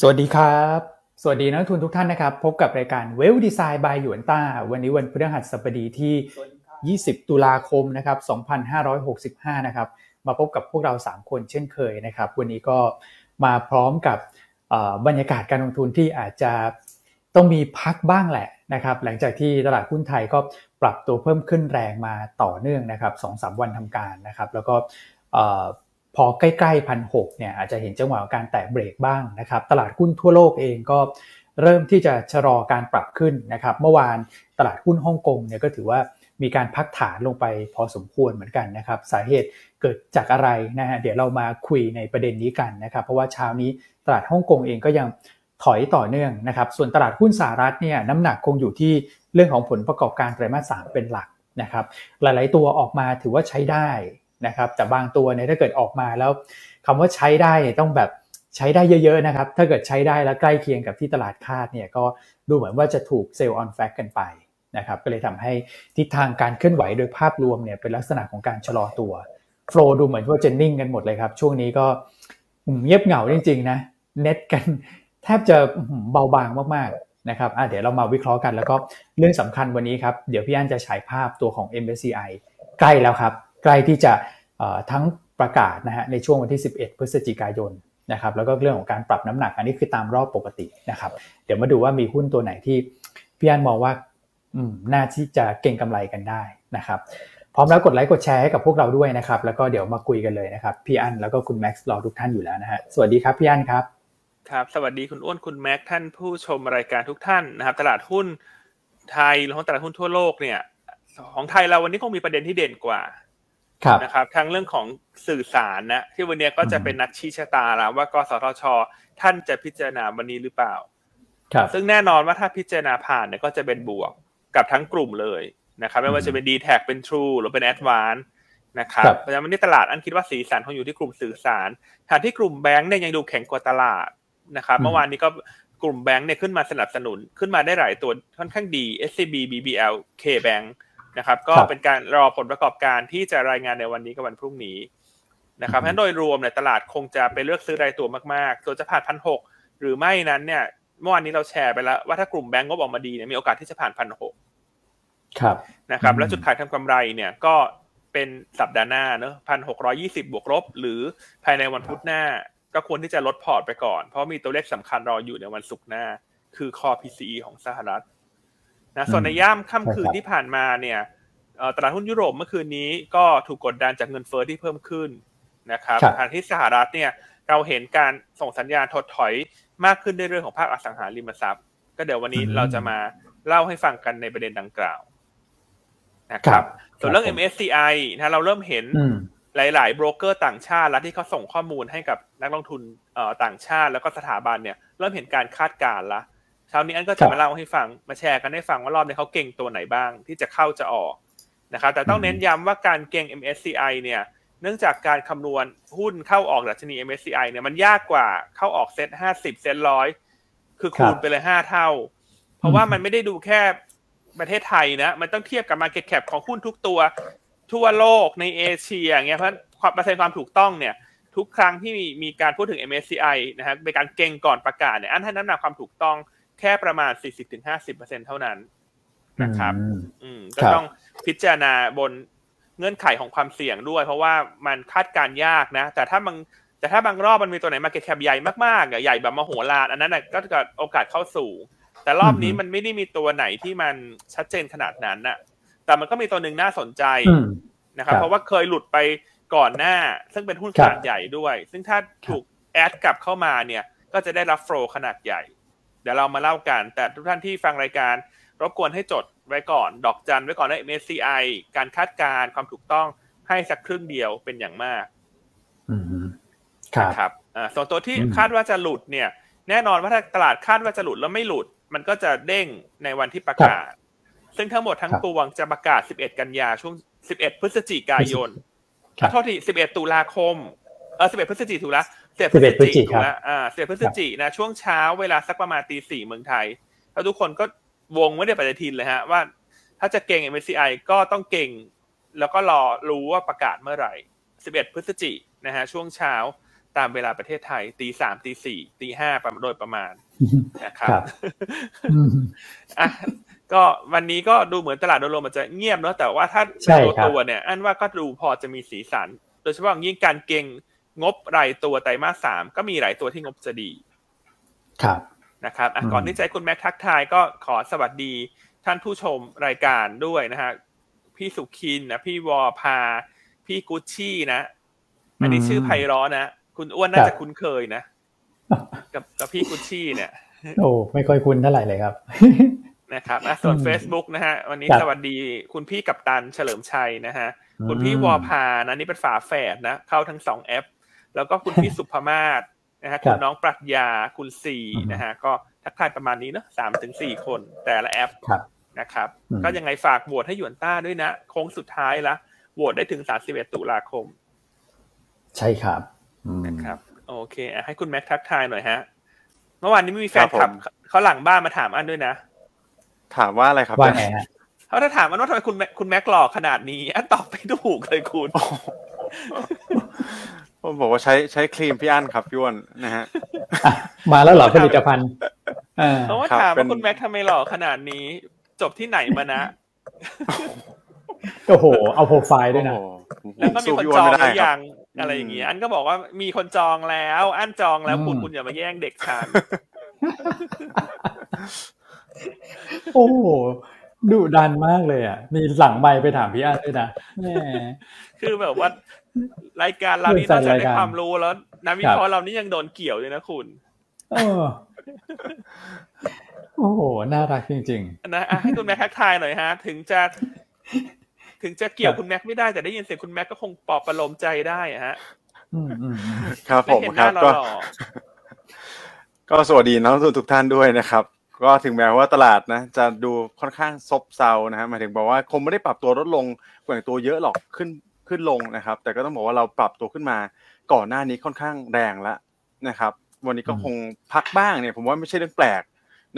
สวัสดีครับ สวัสดีนักทุนทุกท่านนะครับ พบกับรายการเวลดีไซน์บายหยวนต้า วันนี้วันพฤหัสบดีที่ 20 ตุลาคมนะครับ 2565 นะครับ มาพบกับพวกเรา 3 คนเช่นเคยนะครับ วันนี้ก็มาพร้อมกับบรรยากาศการลงทุนที่อาจจะต้องมีพักบ้างแหละนะครับ หลังจากที่ตลาดหุ้นไทยก็ปรับตัวเพิ่มขึ้นแรงมาต่อเนื่องนะครับ 2-3 วันทำการนะครับ แล้วก็ พอใกล้ๆพันหเนี่ยอาจจะเห็นจังหวะการแตะเบรกบ้างนะครับ ตลาดหุ้นทั่วโลกเองก็เริ่มที่จะชะลอการปรับขึ้นนะครับ เมื่อวานตลาดหุ้นฮ่องกงเนี่ยก็ถือว่ามีการพักฐานลงไปพอสมควรเหมือนกันนะครับ สาเหตุเกิดจากอะไรนะฮะเดี๋ยวเรามาคุยในประเด็นนี้กันนะครับ เพราะว่าเช้านี้ตลาดฮ่องกงเองก็ยังถอยต่อเนื่องนะครับ ส่วนตลาดหุ้นสหรัฐเนี่ยน้ำหนักคงอยู่ที่เรื่องของผลประกอบการไตรมาสสเป็นหลักนะครับ หลาย ๆ ตัวออกมาถือว่าใช้ได้ นะครับแต่บางตัวเนี่ยถ้าเกิดออกมาแล้วคำว่าใช้ได้เนี่ยต้องแบบใช้ได้เยอะๆนะครับ ถ้าเกิดใช้ได้แล้วใกล้เคียงกับที่ตลาดคาดเนี่ยก็ดูเหมือนว่าจะถูกเซลล์ออนแฟกกันไปนะครับก็เลยทำให้ทิศทางการเคลื่อนไหวโดยภาพรวมเนี่ยเป็นลักษณะของการชะลอตัวโฟลดูเหมือนว่าจะนิ่งกันหมดเลยครับ ช่วงนี้ก็เงียบเหงาจริงๆนะเน็ตกันแทบจะเบาบางมากๆนะครับเดี๋ยวเรามาวิเคราะห์กันแล้วก็เรื่องสำคัญวันนี้ครับ เดี๋ยวพี่อันจะฉายภาพตัวของ MSCI ใกล้แล้วครับ ใกล้ที่จะทั้งประกาศนะฮะในช่วงวันที่ 11 พฤศจิกายนนะครับแล้วก็เรื่องของการปรับน้ำหนักอันนี้คือตามรอบปกตินะครับ เดี๋ยวมาดูว่ามีหุ้นตัวไหนที่พี่อันมองว่าน่าที่จะเก่งกำไรกันได้นะครับ พร้อมแล้วกดไลค์กดแชร์ให้กับพวกเราด้วยนะครับ แล้วก็เดี๋ยวมาคุยกันเลยนะครับพี่อันแล้วก็คุณแม็กซ์รอทุกท่านอยู่แล้วนะฮะสวัสดีครับพี่อันครับครับสวัสดีคุณอ้วนคุณแม็กท่านผู้ชมรายการทุกท่านนะครับ ตลาดหุ้นไทยแล้วก็ตลาดหุ้นทั่วโลกเนี่ยของไทยเราวันนี้คงมีประเด็นที่เด่นกว่า นะครับทั้งเรื่องของสื่อสารนะที่วันนี้ก็จะเป็นนัดชี้ชะตาแล้วว่ากสทช ท่านจะพิจารณาวันนี้หรือเปล่าครับซึ่งแน่นอนว่าถ้าพิจารณาผ่านเนี่ยก็จะเป็นบวกกับทั้งกลุ่มเลยนะครับไม่ว่าจะเป็น d t แทเป็น True หรือเป็น a d v a n c e นะครับเพราะฉะนั้นในตลาดอันคิดว่าสีสันคงอยู่ที่กลุ่มสื่อสารขณะที่กลุ่มแบงก์เนี่ยยังดูแข็งกว่าตลาดนะครับเมื่อวานนี้ก็กลุ่มแบงก์เนี่ยขึ้นมาสนับสนุนขึ้นมาได้หลายตัวค่อนข้างดี SCB BBL K Bank นะครับ ก็เป็นการรอผลประกอบการที่จะรายงานในวันนี้กับวันพรุ่งนี้นะครับเพราะฉะนั้นโดยรวมเนี่ยตลาดคงจะไปเลือกซื้อรายตัวมากๆ ตัวจะผ่านพันหกหรือไม่นั้นเนี่ย เมื่อวานนี้เราแชร์ไปแล้วว่าถ้ากลุ่มแบงก์งบออกมาดีเนี่ยมีโอกาสที่จะผ่านพันหกครับนะครับ แล้วจุดขายทำกำไรเนี่ยก็เป็นสัปดาห์หน้าเนอะพันหกร้อยี่สิบบวกลบ หรือภายในวันพุธหน้า ก็ควรที่จะลดพอร์ตไปก่อน เพราะมีตัวเลขสำคัญรออยู่ในวันศุกร์หน้า คือคอ PCE ของสหรัฐ นะส่วนในย่ามค่ำคืนที่ผ่านมาเนี่ยตลาดหุ้นยุโรปเมื่อคืนนี้ก็ถูกกดดันจากเงินเฟอ้อที่เพิ่มขึ้นนะครับทางที่สหรัฐเนี่ยเราเห็นการส่งสัญญาณถดถอยมากขึ้นในเรื่องของภาคอสังหาริมทรัพย์ ก็เดี๋ยววันนี้เราจะมาเล่าให้ฟังกันในประเด็นดังกล่าวนะครับส่วนเรื่อง MSCI นะเราเริ่มเห็นหลาย ๆ โบรกเกอร์ต่างชาติและที่เขาส่งข้อมูลให้กับนักลงทุนต่างชาติแล้วก็สถาบันเนี่ยเริ่มเห็นการคาดการณ์ละ เช้านี้อันก็จะมาเล่าให้ฟังมาแชร์กันให้ฟังว่ารอบนี้เขาเก่งตัวไหนบ้างที่จะเข้าจะออกนะครับแต่ต้องเน้นย้ำว่าการเก่ง MSCI เนี่ยเนื่องจากการคำนวณหุ้นเข้าออกดัชนี MSCI เนี่ยมันยากกว่าเข้าออกเซ็ตห้าสิบเซ็ตร้อยคือคูณไปเลยห้าเท่า เพราะว่ามันไม่ได้ดูแค่ประเทศไทยนะ มันต้องเทียบกับ Market Cap ของหุ้นทุกตัวทั่วโลกในเอเชียอย่างเงี้ยเพราะความเปอร์เซ็นต์ความถูกต้องเนี่ย ทุกครั้งที่มีมีการพูดถึง MSCI นะครับเป็นการเก่งก่อนประกาศเนี่ยอันให้น้ำหนักความถูกต้อง แค่ประมาณ 40-50%เท่านั้นนะครับ อืมก็ต้องพิจารณาบนเงื่อนไขของความเสี่ยงด้วย เพราะว่ามันคาดการยากนะ แต่ถ้าบางแต่ถ้าบางรอบมันมีตัวไหนมาเก็ตแคปใหญ่มากๆใหญ่แบบมโหฬารอันนั้นก็จะโอกาสเข้าสู่ แต่รอบนี้มันไม่ได้มีตัวไหนที่มันชัดเจนขนาดนั้นน่ะ แต่มันก็มีตัวหนึ่งน่าสนใจนะครับ เพราะว่าเคยหลุดไปก่อนหน้า ซึ่งเป็นหุ้นขนาดใหญ่ด้วย ซึ่งถ้าถูกแอดกลับเข้ามาเนี่ย ก็จะได้รับโฟลขนาดใหญ่เดี๋ยวเรามาเล่ากัน แต่ทุกท่านที่ฟังรายการ รบกวนให้จดไว้ก่อน ดอกจันไว้ก่อนใน MSCI การคาดการความถูกต้องให้สักครึ่งเดียวเป็นอย่างมากครับครับส่วนตัวที่คาดว่าจะหลุดเนี่ย แน่นอนว่าถ้าตลาดคาดว่าจะหลุดแล้วไม่หลุด มันก็จะเด้งในวันที่ประกาศ ซึ่งทั้งหมดทั้งปวงจะประกาศ 11 กันยาช่วง 11 พฤศจิกายนโทษที11 ตุลาคมเออ11 พฤศจิถูกแล้ว11พฤศจิถูกแล้วอ่า11พฤศจินะช่วงเช้าเวลาสักประมาณตีสี่เมืองไทย แล้วทุกคนก็วงไม่ได้ปฏิทินเลยฮะว่าถ้าจะเก่ง MSCI ก็ต้องเก่ง แล้วก็รอรู้ว่าประกาศเมื่อไหร่ 11 พฤศจินะฮะช่วงเช้าตามเวลาประเทศไทยตีสามตีสี่ตีห้าโดยประมาณนะครับอะก็วันนี้ก็ดูเหมือนตลาดโดยรวมมันจะเงียบเนาะแต่ว่าถ้าตัวตัวเนี่ย อันว่าก็ดูพอจะมีสีสัน โดยเฉพาะยิ่งการเก่ง งบรายตัวไตรมาสสามก็มีหลายตัวที่งบจะดีครับนะครับอะก่อนที่จะคุณแม็กทักทายก็ขอสวัสดีท่านผู้ชมรายการด้วยนะฮะพี่สุขินนะพี่วอพา พี่กุชชี่นะ อันนี้ชื่อไพเราะนะ คุณอ้วนน่าจะคุ้นเคยนะ กับกับพี่กุชชี่เนี่ย โอ้ไม่ค่อยคุ้นเท่าไหร่เลยครับนะครับส่วน Facebook นะฮะ วันนี้สวัสดีคุณพี่กับตันเฉลิมชัยนะฮะ คุณพี่วอพานะนี่เป็นฝาแฝดนะ เข้าทั้งสองแอป แล้วก็คุณพี่สุภมาศนะฮะคุณน้องปรัชญาคุณสี่นะฮะก็ทักทายประมาณนี้เนาะสามถึงสี่คน แต่ละแอปนะครับ ก็ยังไงฝากโหวตให้หยวนต้าด้วยนะโค้งสุดท้ายละโหวตได้ถึงสามสิบเอ็ดตุลาคม ใช่ครับนะครับ โอเคให้คุณแม็กทักทายหน่อยฮะ เมื่อวานนี้มีแฟนคลับเขาหลังบ้านมาถามอันด้วยนะ ถามว่าอะไรครับว่าไงฮะเขาถ้าถามมันว่าทำไมคุณคุณแม็กหล่อขนาดนี้อันตอบไม่ถูกเลยคุณ ผมบอกว่าใช้ใช้ครีมพี่อั้นครับพี่วอนนะฮะมาแล้วเหรอผลิตภัณฑ์เขาว่าถามว่าคุณแม็กทำไมหล่อขนาดนี้ จบที่ไหนมานะโอ้โห เอาโปรไฟล์ด้วยนะแล้วก็มีคนจองหรือยังอะไรอย่างเงี้ยอันก็บอกว่ามีคนจองแล้ว อันจองแล้วคุณคุณอย่ามาแย่งเด็กฉันโอ้ดุดันมากเลยอะ มีหลังไมไปถามพี่อันด้วยนะแหมคือแบบว่า รายการเรานี่นอกจากได้ความรู้แล้วนักวิเคราะห์เรานี่ยังโดนเกี่ยวเลยนะคุณโอ้โห น่ารักจริงๆ นะให้คุณแม็กทักทายหน่อยฮะ ถึงจะถึงจะเกี่ยวคุณแม็กไม่ได้แต่ได้ยินเสียงคุณแม็กก็คงปลอบประโลมใจได้ฮะครับผมครับก็ก็สวัสดีน้องทุกท่านด้วยนะครับ ก็ถึงแม้ว่าตลาดนะจะดูค่อนข้างซบเซานะฮะหมายถึงบอกว่าคงไม่ได้ปรับตัวลดลงแกว่งตัวเยอะหรอกขึ้น ขึ้นลงนะครับ แต่ก็ต้องบอกว่าเราปรับตัวขึ้นมา ก่อนหน้านี้ค่อนข้างแรงแล้วนะครับ วันนี้ก็คงพักบ้างเนี่ย ผมว่าไม่ใช่เรื่องแปลก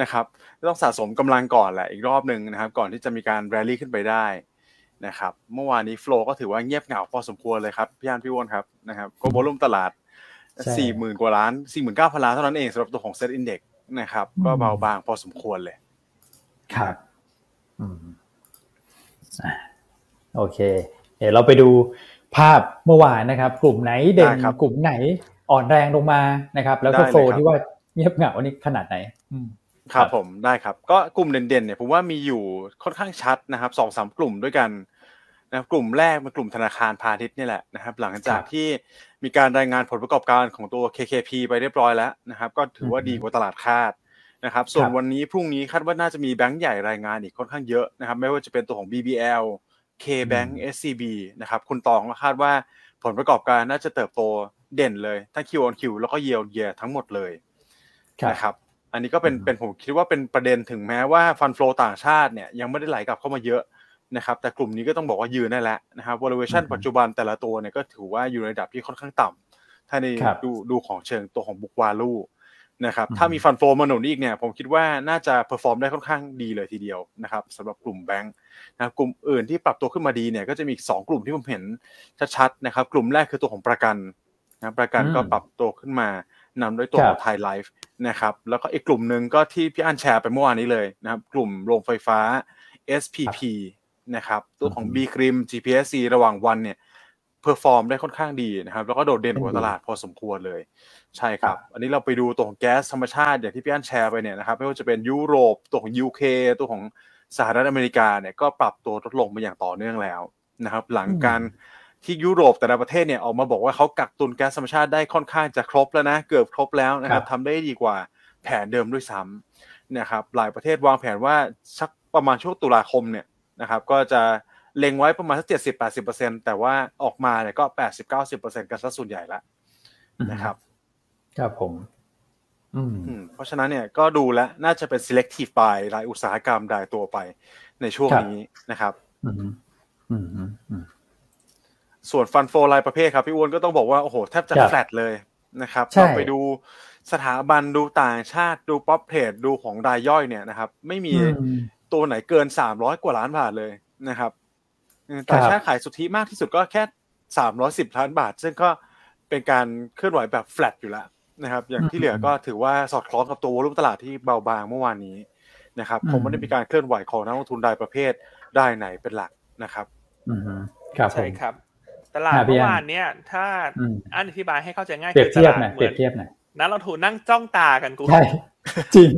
นะครับต้องสะสมกำลังก่อนแหละอีกรอบหนึ่งนะครับ ก่อนที่จะมีการแรลลี่ขึ้นไปได้นะครับ เมื่อวานนี้ flow ก็ถือว่าเงียบเหงาพอสมควรเลยครับพี่อันพี่วอนครับนะครับก็ volume ตลาดสี่หมื่นกว่าล้านสี่หมื่นเก้าพันล้านเท่านั้นเองสำหรับตัวของ SET Indexนะครับ ก็เบาบางพอสมควรเลย ครับอืมโอเค เดี๋ยวเราไปดูภาพเมื่อวานนะครับ กลุ่มไหนเด่นกลุ่มไหนอ่อนแรงลงมานะครับ แล้วก็โฟที่ว่าเงียบเหงานี่ขนาดไหนครับผมได้ครับ ก็กลุ่มเด่นๆเนี่ยผมว่ามีอยู่ค่อนข้างชัดนะครับสองสามกลุ่มด้วยกันนะครับกลุ่มแรกเป็นกลุ่มธนาคารพาณิชย์นี่แหละนะครับ หลังจากที่มีการรายงานผลประกอบการของตัว KKP ไปเรียบร้อยแล้วนะครับ ก็ถือว่าดีกว่าตลาดคาดนะครับ ส่วนวันนี้พรุ่งนี้คาดว่าน่าจะมีแบงก์ใหญ่รายงานอีกค่อนข้างเยอะนะครับ ไม่ว่าจะเป็นตัวของ BBL KBank SCB นะครับคุณตองก็คาดว่าผลประกอบการน่าจะเติบโตเด่นเลยทั้ง Q on Q แล้วก็ Year on Year ทั้งหมดเลยนะครับอันนี้ก็เป็นเป็นผมคิดว่าเป็นประเด็นถึงแม้ว่าฟันฟลอต่างชาติเนี่ยยังไม่ได้ไหลกลับเข้ามาเยอะนะครับแต่กลุ่มนี้ก็ต้องบอกว่ายืนได้แล้วนะครับ valuation ปัจจุบันแต่ละตัวเนี่ยก็ถือว่าอยู่ในระดับที่ค่อนข้างต่ำถ้าในดูดูของเชิงตัวของ book value นะครับถ้ามี fund flow มาหนุนอีกเนี่ยผมคิดว่าน่าจะ perform ได้ค่อนข้างดีเลยทีเดียวนะครับสำหรับกลุ่มแบงค์นะกลุ่มอื่นที่ปรับตัวขึ้นมาดีเนี่ยก็จะมีสองกลุ่มที่ผมเห็นชัดๆนะครับกลุ่มแรกคือตัวของประกันนะประกันก็ปรับตัวขึ้นมานำด้วยตัวของ Thai Life นะครับแล้วก็อีกกลุ่มหนึ่งก็ที่พี่อันแชร์ไปเมื่อวานนี้เลยนะครับกลุ่มโรงไฟฟ้า SPP นะครับตัวของ BGRIM GPSC ระหว่างวันเนี่ย perform ได้ค่อนข้างดีนะครับ แล้วก็โดดเด่นกว่าตลาดพอสมควรเลย ใช่ครับ อันนี้เราไปดูตัวของแก๊สธรรมชาติอย่างที่พี่อันแชร์ไปเนี่ยนะครับ ไม่ว่าจะเป็นยุโรปตัวของ UK ตัวของสหรัฐอเมริกาเนี่ยก็ปรับตัวลดลงมาอย่างต่อเนื่องแล้วนะครับ หลังการที่ยุโรปแต่ละประเทศเนี่ยออกมาบอกว่าเขากักตุนแก๊สธรรมชาติได้ค่อนข้างจะครบแล้วนะ เกือบครบแล้วนะครับทำได้ดีกว่าแผนเดิมด้วยซ้ำนะครับ หลายประเทศวางแผนว่าสักประมาณช่วงตุลาคมเนี่ยนะครับ ก็จะ เล็งไว้ประมาณสักเจ็ดสิบแปดสิบเปอร์เซ็นแต่ว่าออกมาเนี่ยก็แปดสิบเก้าสิบเปอร์เซ็นกันซะส่วนใหญ่ละนะครับ ครับผม อืม เพราะฉะนั้นเนี่ยก็ดูแลน่าจะเป็น selective buy รายอุตสาหกรรมรายตัวไปในช่วงนี้นะครับส่วน fund flow รายประเภทครับพี่อ้วนก็ต้องบอกว่า โอ้โห แทบจะแฟลตเลยนะครับเราไปดูสถาบันดูต่างชาติดูป๊อปเพจดูของรายย่อยเนี่ยนะครับ ไม่มีตัวไหนเกินสามร้อยกว่าล้านบาทเลยนะครับ ต่างชาติขายสุทธิมากที่สุดก็แค่สามร้อยสิบล้านบาท ซึ่งก็เป็นการเคลื่อนไหวแบบแฟลตอยู่แล้วนะครับ อย่างที่เหลือก็ถือว่าสอดคล้องกับตัววอลุ่มตลาดที่เบาบางเมื่อวานนี้นะครับคงไม่ได้มีการเคลื่อนไหวของนักลงทุนรายประเภทได้ไหนเป็นหลักนะครับอืมครับผใช่มครับ ตลาดอะพี่เมื่ออันวานเนี้ยถ้าอืมอันอธิบายให้เข้าใจง่ายเปรียบเทียบคือตหลาน่อยดเปรียบเทียบหน่อยนักลงทุนนั่งจ้องตากันกูใช่จริง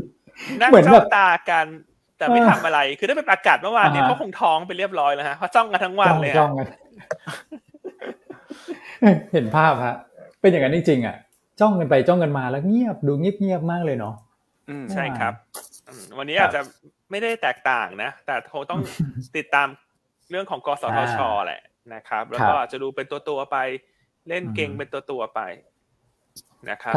นั่งเหมือนจ้แบอบงตากัน แต่ไม่เออทำอะไร คือได้ไปประกาศเมื่อวานเนี่ยอ่าฮะเขาคงท้องไปเรียบร้อยแล้วฮะเพราะจ้องกันทั้งวันเลยจ้ฮะองกันเห็นภาพฮะ เป็นอย่างนั้นจริงๆอะ จ้องกันไปจ้องกันมาแล้วเงียบดูเงียบเงียบๆมากเลยเนาะอืมใช่ครับอืมวันนี้ครับอาจจะไม่ได้แตกต่างนะ แต่คงต้องติดตามเรื่องของกสทชอ่าแหละนะครับ แล้วครับก็อาจจะดูเป็นตัวตัวๆไป เล่นเก่งอืมเป็นตัวตัวๆไปนะครับ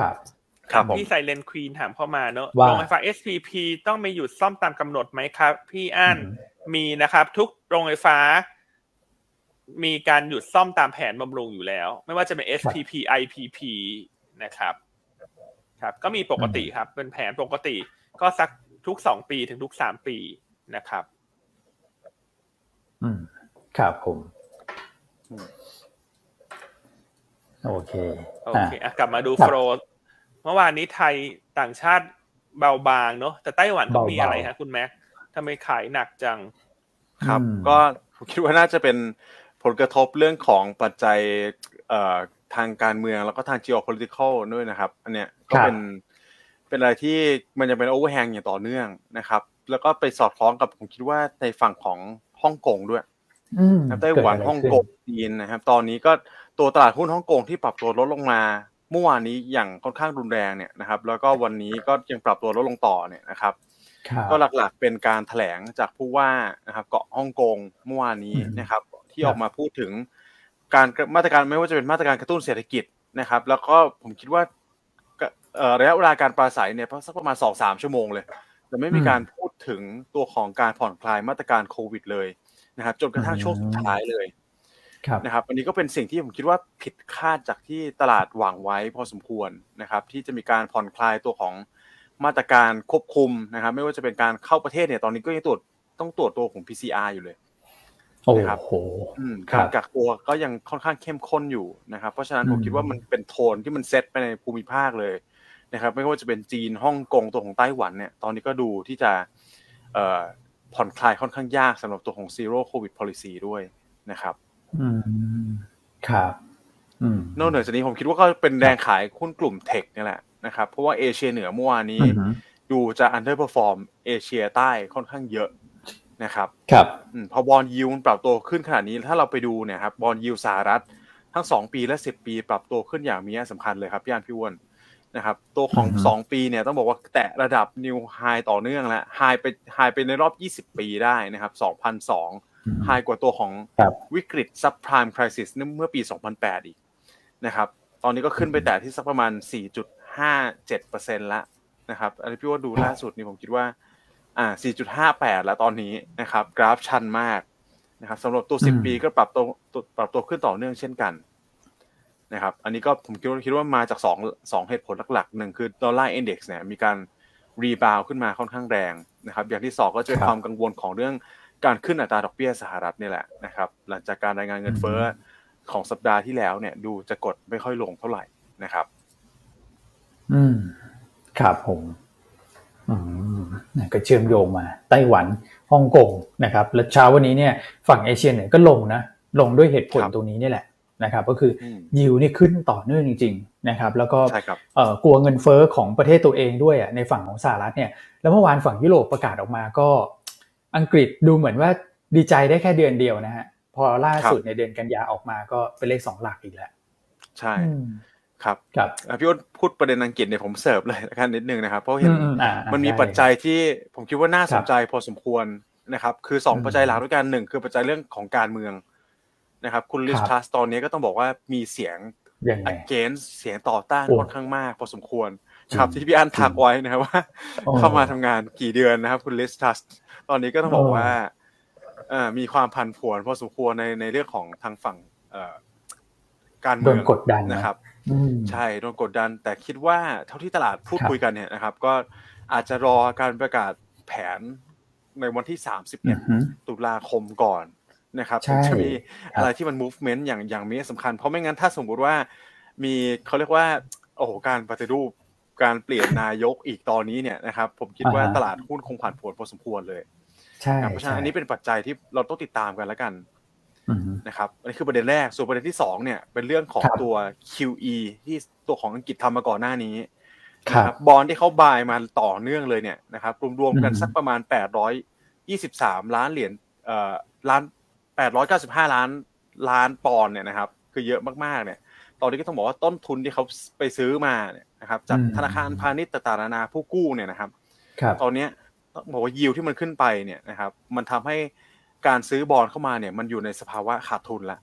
ครับครับผมพี่ไซเลนควีนถามเข้ามาเนอะว่าโรงไฟฟ้า SPP ต้องมีหยุดซ่อมตามกำหนดไหมครับ พี่อั้นอืมมีนะครับ ทุกโรงไฟฟ้า มีการหยุดซ่อมตามแผนบำรุงอยู่แล้ว ไม่ว่าจะเป็น SPP IPP นะครับ ครับ ก็มีปกติครับ เป็นแผนปกติ ก็สักทุกสองปีถึงทุกสามปีนะครับ อืมครับผมอืมโอเค โออะเคอะกลับมาดูครัโฟบล เมื่อวานนี้ไทยต่างชาติเบาบางเนอะแต่ไต้หวันก็มีเบาๆอะไรฮะคุณแม็กทำไมขายหนักจัง ครับอืมก็ผมคิดว่าน่าจะเป็นผลกระทบเรื่องของปัจจัยเอ่อทางการเมืองแล้วก็ทาง geopolitical ด้วยนะครับ อันเนี้ยก็เป็นเป็นอะไรที่มันจะเป็น overhang อย่างต่อเนื่องนะครับ แล้วก็ไปสอดคล้องกับผมคิดว่าในฝั่งของฮ่องกงด้วยอืมนะครับไต้หวันเกิดะไรฮ่องขึ้นกงจีนนะครับ ตอนนี้ก็ตัวตลาดหุ้นฮ่องกงที่ปรับตัวลดลงมา เมื่อวานนี้อย่างค่อนข้างรุนแรงเนี่ยนะครับ แล้วก็วันนี้ก็ยังปรับตัวลดลงต่อเนี่ยนะครับครับก็หลักๆเป็นการแถลงจากผู้ว่านะครับ เกาะฮ่องกงเมื่อวานนี้อืมนะครับ ที่ครับออกมาพูดถึงการมาตรการไม่ว่าจะเป็นมาตรการกระตุ้นเศรษฐกิจนะครับ แล้วก็ผมคิดว่าก็เอ่อระยะเวลาการปราศัยเนี่ยสักประมาณสองสามชั่วโมงเลยแต่ไม่มีการพูดถึงตัวของการผ่อนคลายมาตรการโควิดเลยนะครับจนกระทั่งช่วงสุดท้ายเลยครับ นะครับอันนี้ก็เป็นสิ่งที่ผมคิดว่าผิดคาดจากที่ตลาดหวังไว้พอสมควรนะครับ ที่จะมีการผ่อนคลายตัวของมาตรการควบคุมนะครับ ไม่ว่าจะเป็นการเข้าประเทศเนี่ยตอนนี้ก็ยังตรวจต้องตรวจตัวของ PCR อยู่เลยโอ้นะครับโหอืมครับการกักตัวก็ยังค่อนข้างเข้มข้นอยู่นะครับ เพราะฉะนั้นผมอืมคิดว่ามันเป็นโทนที่มันเซตไปในภูมิภาคเลยนะครับ ไม่ว่าจะเป็นจีนฮ่องกงตัวของไต้หวันเนี่ย ตอนนี้ก็ดูที่จะเอ่อผ่อนคลายค่อนข้างยากสำหรับตัวของ zero covid policy ด้วยนะครับ อืม ครับ อืม นอกเหนือจากนี้ผมคิดว่าก็เป็นแรงขายหุ้นกลุ่มเทคนี่แหละนะครับ เพราะว่าเอเชียเหนือเมื่อวานนี้อือหือดูจะ underperform เอเชียใต้ค่อนข้างเยอะนะครับ ครับอืมพอบอลยิวปรับตัวขึ้นขนาดนี้ ถ้าเราไปดูเนี่ยครับบอลยิวสหรัฐทั้ง2ปีและ10ปี ปรับตัวขึ้นอย่างมีนัยสำคัญเลยครับพี่อันพี่อ้วนนะครับ ตัวของอือฮึ2ปีเนี่ยต้องบอกว่าแตะระดับ new high ต่อเนื่องแล้ว high ไป high ไปในรอบ20ปีได้นะครับ 2002 high กว่าตัวของครับวิกฤต subprime crisis เมื่อปี 2008 อีกนะครับ ตอนนี้ก็ขึ้นไปแต่ที่สักประมาณ 4.57%แล้วนะครับอันนี้พี่ว่าดูล่าสุดนี่ผมคิดว่า อ่า 4.58 แล้วตอนนี้นะครับ กราฟชันมากนะครับสำหรับตัวอืม10 ปีก็ปรับตัวตัวปรับตัวขึ้นต่อเนื่องเช่นกันนะครับ อันนี้ก็ผมคิดว่าคิดว่ามาจากสองสองเหตุผลหลักๆหนึ่งคือ dollar index เนี่ยมีการ rebound ขึ้นมาค่อนข้างแรงนะครับ อย่างที่สองก็จะเป็นความกังวลของเรื่อง การขึ้นอัตราดอกเบี้ยสหรัฐนี่แหละนะครับ หลังจากการรายงานเงินเฟ้อของสัปดาห์ที่แล้วเนี่ยดูจะกดไม่ค่อยลงเท่าไหร่นะครับ อืมครับผมอืมนะก็เชื่อมโยงมาไต้หวันฮ่องกงนะครับ แล้วเช้าวันนี้เนี่ยฝั่งเอเชียเนี่ยก็ลงนะ ลงด้วยเหตุผลครับตรงนี้นี่แหละนะครับ ก็คืออมยิวนี่ขึ้นต่อเนื่องจริง ๆ นะครับ แล้วก็ใช่ครับเอ่อกลัวเงินเฟ้อของประเทศตัวเองด้วยอะในฝั่งของสหรัฐเนี่ยแล้วเมื่อวานฝั่งยุโรปประกาศออกมาก็ อังกฤษดูเหมือนว่าดีใจได้แค่เดือนเดียวนะฮะพอล่าสุดในเดือนกันยาออกมาก็เป็นเลขสองหลักอีกแล้ว ใช่อืมครับครับอะพี่อ้นพูดประเด็นอังกฤษเนี่ยผมเสิร์ฟเลยละกันนิดนึงนะครับ เพราะเห็นอืมอ่าอ่ามันมีได้ปัจจัยที่ผมคิดว่าน่าสนครับใจพอสมควรนะครับ คือสองอืมปัจจัยหลักด้วยกันหนึ่งคือปัจจัยเรื่องของการเมืองนะครับ คุณลิสครับทัสตอนนี้ก็ต้องบอกว่ามีเสียงยังไง against เสียงต่อต้านโอ้ค่อนข้างมาก พอสมควรจริงครับที่พี่อันทักไว้นะครับว่าโอ้เข้ามาทำงานกี่เดือนนะครับ คุณลิสทัส ตอนนี้ก็ต้องบอกโอ้ว่าเอ่อมีความพันผวนพอสมควรในในเรื่องของทางฝั่งเอ่อการโดเมือนงกดดันนะครับอืมใช่โดนกดดัน แต่คิดว่าเท่าที่ตลาดพูดครับคุยกันเนี่ยนะครับ ก็อาจจะรอการประกาศแผนในวันที่อือหือ31 ตุลาคมก่อนนะครับใช่ถึงจะมีครับอะไรที่มัน movement อย่างอย่างมีสำคัญ เพราะไม่งั้นถ้าสมมุติว่ามีเขาเรียกว่า โอ้โหการปฏิรูป การเปลี่ยนนายกอีกตอนนี้เนี่ยนะครับ ผมคิดว่าตลาดหุ้นคงผ่านผวนพอสมควรเลยใช่เพราะฉะนั้นอันนี้เป็นปัจจัยที่เราต้องติดตามกันแล้วกันอืมนะครับอันนี้คือประเด็นแรกส่วนประเด็นที่สองเนี่ย เป็นเรื่องของครับตัว QE ที่ตัวของอังกฤษทำมาก่อนหน้านี้ครับนะบอลที่เขาบายมาต่อเนื่องเลยเนี่ยนะครับรวมๆกันอืมสักประมาณ823ล้านเหรียญเอ่อล้าน895ล้านล้านปอนด์เนี่ยนะครับ คือเยอะมากๆเนี่ย ตอนนี้ก็ต้องบอกว่าต้นทุนที่เขาไปซื้อมาเนี่ย นะครับจากอืมธนาคารพาณิชย์ต่างๆนานาผู้กู้เนี่ยนะครับครับตอนเนี้ยต้องบอกว่ายิวที่มันขึ้นไปเนี่ยนะครับ มันทำให้การซื้อบอลเข้ามาเนี่ย มันอยู่ในสภาวะขาดทุนแล้ว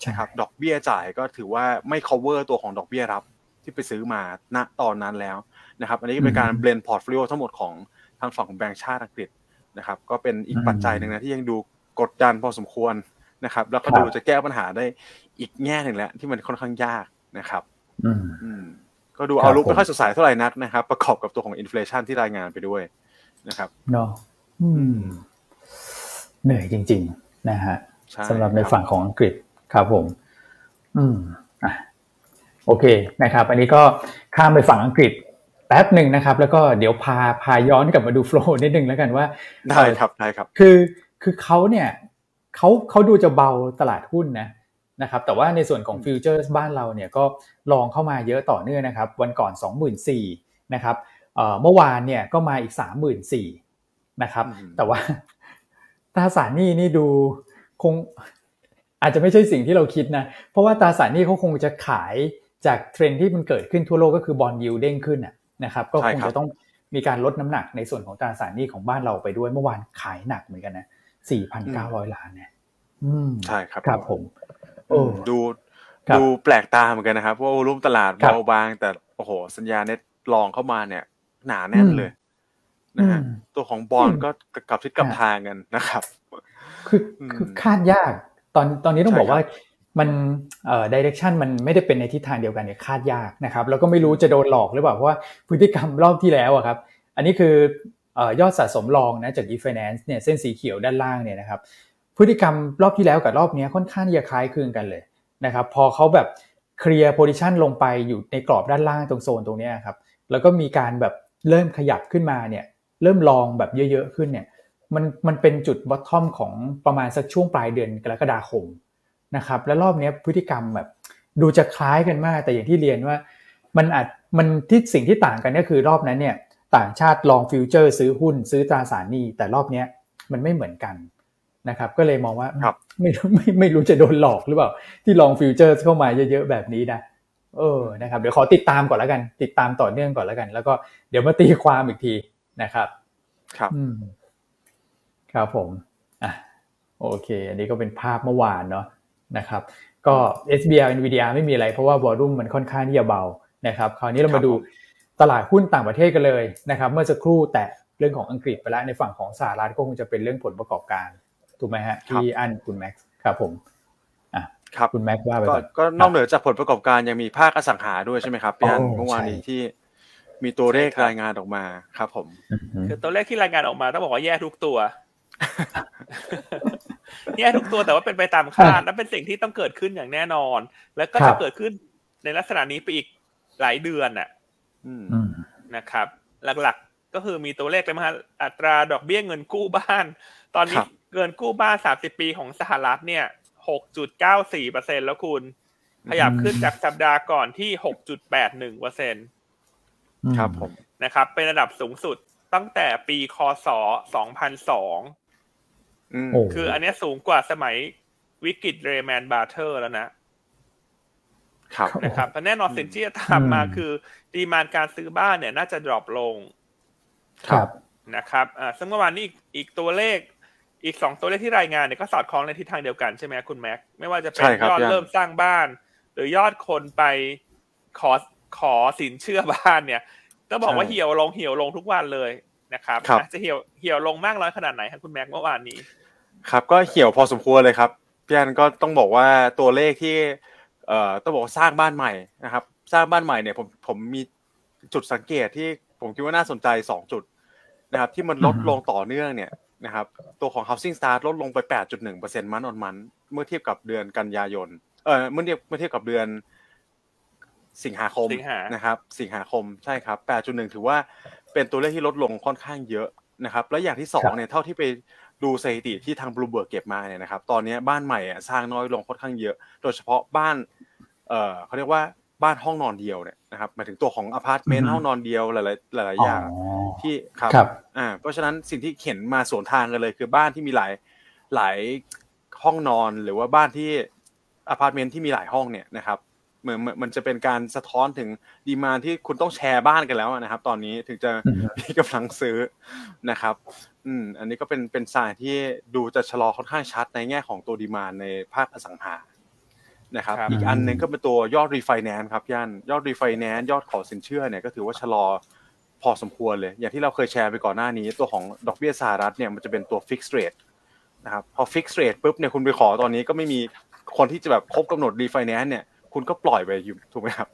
ใช่นะครับดอกเบี้ยจ่ายก็ถือว่าไม่ cover ตัวของดอกเบี้ยรับที่ไปซื้อมาณตอนนั้นแล้วนะครับ อันนี้ก็เป็นการ blend portfolio ทั้งหมดของทางฝั่งของแบงก์ชาติอังกฤษนะครับ ก็เป็นอีกปัจจัยหนึ่งนะที่ยังดูกดดันพอสมควรนะครับ แล้วก็ดูจะแก้ปัญหาได้อีกแง่หนึ่งแล้วที่มันค่อนข้างยากนะครับ อืมอืม ก็ดูครับเอาลุกผมไม่ค่อยสดใสเท่าไหร่นักนะครับ ประกอบกับตัวของอินฟล t ชันที่รายงานไปด้วยนะครับเนาะอืมเหนื่อยจริง ๆ นะฮะใช่สำหรับในครับฝั่งของอังกฤษครับผม อืมอะโอเคนะครับ อันนี้ก็ข้ามไปฝั่งอังกฤษแป๊บหนึ่งนะครับ แล้วก็เดี๋ยวพาพาย้อนกลับมาดูโฟล์นิดนึงแล้วกันว่าได้ครับได้ครับ คือคือเขาเนี่ยเขาเขาดูจะเบาตลาดหุ้นนะ นะครับแต่ว่าในส่วนของ futures บ้านเราเนี่ยก็ long เข้ามาเยอะต่อเนื่องนะครับ วันก่อน 24,000นะครับเอ่อเมื่อวานเนี่ยก็มาอีก 34,000นะครับอืมแต่ว่าตราสารหนี้นี่ดูคงอาจจะไม่ใช่สิ่งที่เราคิดนะ เพราะว่าตราสารหนี้เขาคงจะขายจากเทรนด์ที่มันเกิดขึ้นทั่วโลกก็คือ bond yield เด้งขึ้นน่ะนะครับ ก็ใช่คงครับจะต้องมีการลดน้ำหนักในส่วนของตราสารหนี้ของบ้านเราไปด้วยเมื่อวานขายหนักเหมือนกันนะ4,900 ล้านเนี่ยอืมใช่ครับครับผมโอ้ ดูครับดูแปลกตาเหมือนกันนะครับเพราะว่ารุ่มตลาดครับเบาบาง แต่โอ้โห สัญญาเน็ตลองเข้ามาเนี่ย หนาแน่นเลยนะฮะอืมตัวของบอลอืมก็กลับทิศกลับฮะทางกันนะครับ คืออืมคือคาดยาก ตอนตอนนี้ต้องใช่บอกว่าครับมันเอ่อดิเรกชันมันไม่ได้เป็นในทิศทางเดียวกันเนี่ยคาดยากนะครับ แล้วก็ไม่รู้จะโดนหลอกหรือเปล่าเพราะว่าพฤติกรรมรอบที่แล้วอะครับ อันนี้คือเอ่อยอดสะสม long นะจาก e-finance เนี่ยเส้นสีเขียวด้านล่างเนี่ยนะครับ พฤติกรรมรอบที่แล้วกับรอบนี้ค่อนข้างที่จะคล้ายคลึงกันเลยนะครับพอเขาแบบ clear position ลงไปอยู่ในกรอบด้านล่างตรงโซนตรงนี้ครับแล้วก็มีการแบบเริ่มขยับขึ้นมาเนี่ยเริ่ม long แบบเยอะๆขึ้นเนี่ยมันมันเป็นจุด bottom ของประมาณสักช่วงปลายเดือนกรกฎาคมนะครับและรอบนี้พฤติกรรมแบบดูจะคล้ายกันมาก แต่อย่างที่เรียนว่ามันอาจมันที่สิ่งที่ต่างกันก็คือรอบนั้นเนี่ยต่างชาติ long future ซื้อหุ้นซื้อตราสารหนี้แต่รอบนี้มันไม่เหมือนกัน นะครับก็เลยมองว่าครับไม่รู้ไม่ไม่รู้จะโดนหลอกหรือเปล่า ที่ long future เข้ามาเยอะๆแบบนี้นะเออนะครับเดี๋ยวขอติดตามก่อนแล้วกัน ติดตามต่อเนื่องก่อนแล้วกัน แล้วก็เดี๋ยวมาตีความอีกทีนะครับ ครับอืมครับผมอะโอเค อันนี้ก็เป็นภาพเมื่อวานเนาะนะครับ ก็ SBL NVDR ไม่มีอะไรเพราะว่าวอลุ่มมันค่อนข้างที่จะเบานะครับ คราวนี้เรามาดูครับผมตลาดหุ้นต่างประเทศกันเลยนะครับ เมื่อสักครู่แตะเรื่องของอังกฤษไปแล้วในฝั่งของสหรัฐก็คงจะเป็นเรื่องผลประกอบการ ถูกไหมฮะที่อันคุณแม็กซ์ครับผมอะครับคุณแม็กซ์ว่าไปก็ก่อนก็นอกเหนือจากผลประกอบการยังมีภาคอสังหาด้วยใช่ไหมครับพี่อันโอ้เมื่อวานนี้ใช่ที่มีตัวเลขใช่ครับรายงานออกมาครับ ผมอือฮึคือตัวเลขที่รายงานออกมาต้องบอกว่าแย่ทุกตัวแย่ทุกตัวแต่ว่าเป็นไปตามคาดและเป็นสิ่งที่ต้องเกิดขึ้นอย่างแน่นอน แล้วก็ครัจะบเกิดขึ้นในลักษณะนี้ไปอีกหลายเดือนน่ะอืมอืมนะครับ หลักๆก็คือมีตัวเลขเลยมั้งฮะอัตราดอกเบี้ยเงินกู้บ้าน ตอนนี้ครับ เงินกู้บ้าน30ปีของสหรัฐเนี่ย6.94เปอร์เซ็นแล้วคุณ ขยับขึ้นจากสัปดาห์ก่อนที่6.81เปอร์เซ็นครับผมนะครับ เป็นระดับสูงสุดตั้งแต่ปีคศ2002อืมโอ้คืออันเนี้ยสูงกว่าสมัยวิกฤต Lehman Brothers แล้วนะ ครับนะครับแต่แน่นอนสิ่งที่จะตามมาอืมคือ demand การซื้อบ้านเนี่ย น่าจะ drop ลง ครับนะครับอ่าซึ่งเมื่อวานนี้อีกอีกตัวเลข อีกสองตัวเลขที่รายงานเนี่ยก็สอดคล้องในทิศทางเดียวกันใช่ไหมคุณแม็กไม่ว่าจะเป็นใช่ครับยอดพี่อันเริ่มสร้างบ้าน หรือยอดคนไปขอขอสินเชื่อบ้านเนี่ยต้องบอกว่าเหี่ยวลงเหี่ยวลงทุกวันเลยนะครับครับอะจะเหี่ยวเหี่ยวลงมากน้อยขนาดไหนครับคุณแม็กเมื่อวานนี้ ครับ ก็เหี่ยวพอสมควรเลยครับพี่อันก็ต้องบอกว่าตัวเลขที่เอ่อต้องบอกว่าสร้างบ้านใหม่นะครับ สร้างบ้านใหม่เนี่ยผมผมมีจุดสังเกตที่ผมคิดว่าน่าสนใจสองจุดนะครับ ที่มันลดอืมลงต่อเนื่องเนี่ย นะครับตัวของ housing start ลดลงไป 8.1%มันออนมัน เมื่อเทียบกับเดือนกันยายนเออเมื่อเทียบเมื่อเทียบกับเดือนสิงหาคมสิงหานะครับ สิงหาคมใช่ครับ 8.1 ถือว่าเป็นตัวเลขที่ลดลงค่อนข้างเยอะนะครับ แล้วอย่างที่สองเนี่ยเท่าที่ไปดูสถิติที่ทางบลูเบิร์กเก็บมาเนี่ยนะครับ ตอนนี้บ้านใหม่อะสร้างน้อยลงค่อนข้างเยอะ โดยเฉพาะบ้าน เอ่อเขาเรียกว่า บ้านห้องนอนเดียวเนี่ยนะครับหมายถึงตัวของอพาร์ตเมนต์ห้องนอนเดียวหลายๆหลายๆอย่างที่ครับครับอ่าเพราะฉะนั้นสิ่งที่เห็นมาสวนทางกันเลย คือบ้านที่มีหลายหลายห้องนอนหรือว่าบ้านที่อพาร์ตเมนต์ที่มีหลายห้องเนี่ยนะครับเหมือนมันจะเป็นการสะท้อนถึง demand ที่คุณต้องแชร์บ้านกันแล้วนะครับ ตอนนี้ถึงจะอืมมีกำลังซื้อนะครับ อืมอันนี้ก็เป็นเป็นสายที่ดูจะชะลอค่อนข้างชัดในแง่ของตัว demand ในภาคอสังหา นะครับครับอีกอันหนึ่งก็เป็นตัวยอดรีไฟแนนซ์ครับย่านยอดรีไฟแนนซ์ยอดขอสินเชื่อเนี่ยก็ถือว่าชะลอพอสมควรเลย อย่างที่เราเคยแชร์ไปก่อนหน้านี้ ตัวของดอกเบี้ยสหรัฐเนี่ยมันจะเป็นตัว fixed rateนะครับพอ fixed rate ปุ๊บเนี่ยคุณไปขอตอนนี้ก็ไม่มีคนที่จะแบบครบกำหนดรีไฟแนนซ์เนี่ยคุณก็ปล่อยไปอยู่ถูกไหมครับ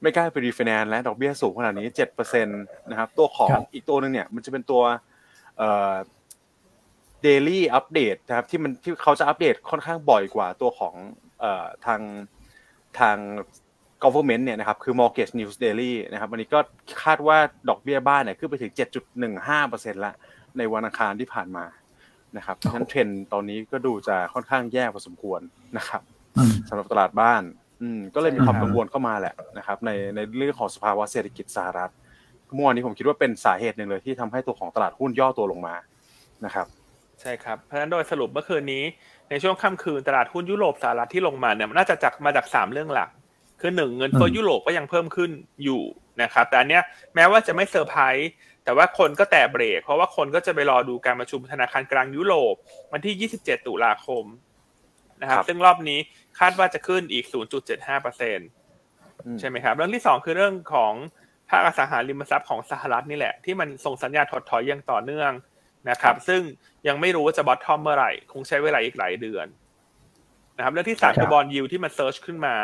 ไม่กล้าไปรีไฟแนนซ์และดอกเบี้ยสูงขนาดนี้เจ็ดเปอร์เซ็นต์นะครับตัวของครับอีกตัวหนึ่งเนี่ยมันจะเป็นตัวเอ่อ daily update นะครับที่มันที่เขาจะอัปเดตค่อนข้างบ่อยกว่าตัวของเอ่อ ทางทาง government เนี่ยนะครับคือ mortgage news daily นะครับวันนี้ก็คาดว่าดอกเบี้ยบ้านเนี่ยขึ้นไปถึง 7.15%ละในวันอังคารที่ผ่านมานะครับเพราะฉะนั้นเทรนด์ตอนนี้ก็ดูจะค่อนข้างแย่พอสมควรนะครับอืมสำหรับตลาดบ้านอืมก็เลยมีความครับกังวลเข้ามาแหละนะครับในในเรื่องของสภาวะเศรษฐกิจสหรัฐเมื่อวานนี้ผมคิดว่าเป็นสาเหตุหนึ่งเลยที่ทำให้ตัวของตลาดหุ้นย่อตัวลงมานะครับ ใช่ครับเพราะฉะนั้นโดยสรุปเมื่อคืนนี้ ในช่วงค่ำคืนตลาดหุ้นยุโรปสหรัฐที่ลงมาเนี่ยมันน่าจะจากมาจากสามเรื่องหลัก คือหนึ่งเงินเฟ้ออืมยุโรปก็ยังเพิ่มขึ้นอยู่นะครับแต่อันเนี้ยแม้ว่าจะไม่เซอร์ไพรส์แต่ว่าคนก็แตะเบรก เพราะว่าคนก็จะไปรอดูการประชุมธนาคารกลางยุโรป วันที่ 27 ตุลาคมนะครับครับซึ่งรอบนี้คาดว่าจะขึ้นอีก 0.75เปอร์เซ็นต์อืมใช่ไหมครับ เรื่องที่สองคือเรื่องของภาคอสังหาริมทรัพย์ของสหรัฐนี่แหละ ที่มันส่งสัญญาณถดถอยอย่างต่อเนื่องนะครับ ซึ่ง ยังไม่รู้ว่าจะ bottom เมื่อไหร่ คงใช้เวลาอีกหลายเดือนนะครับเรื่องที่สามครับคือ bond yield ที่มัน surge ขึ้นมา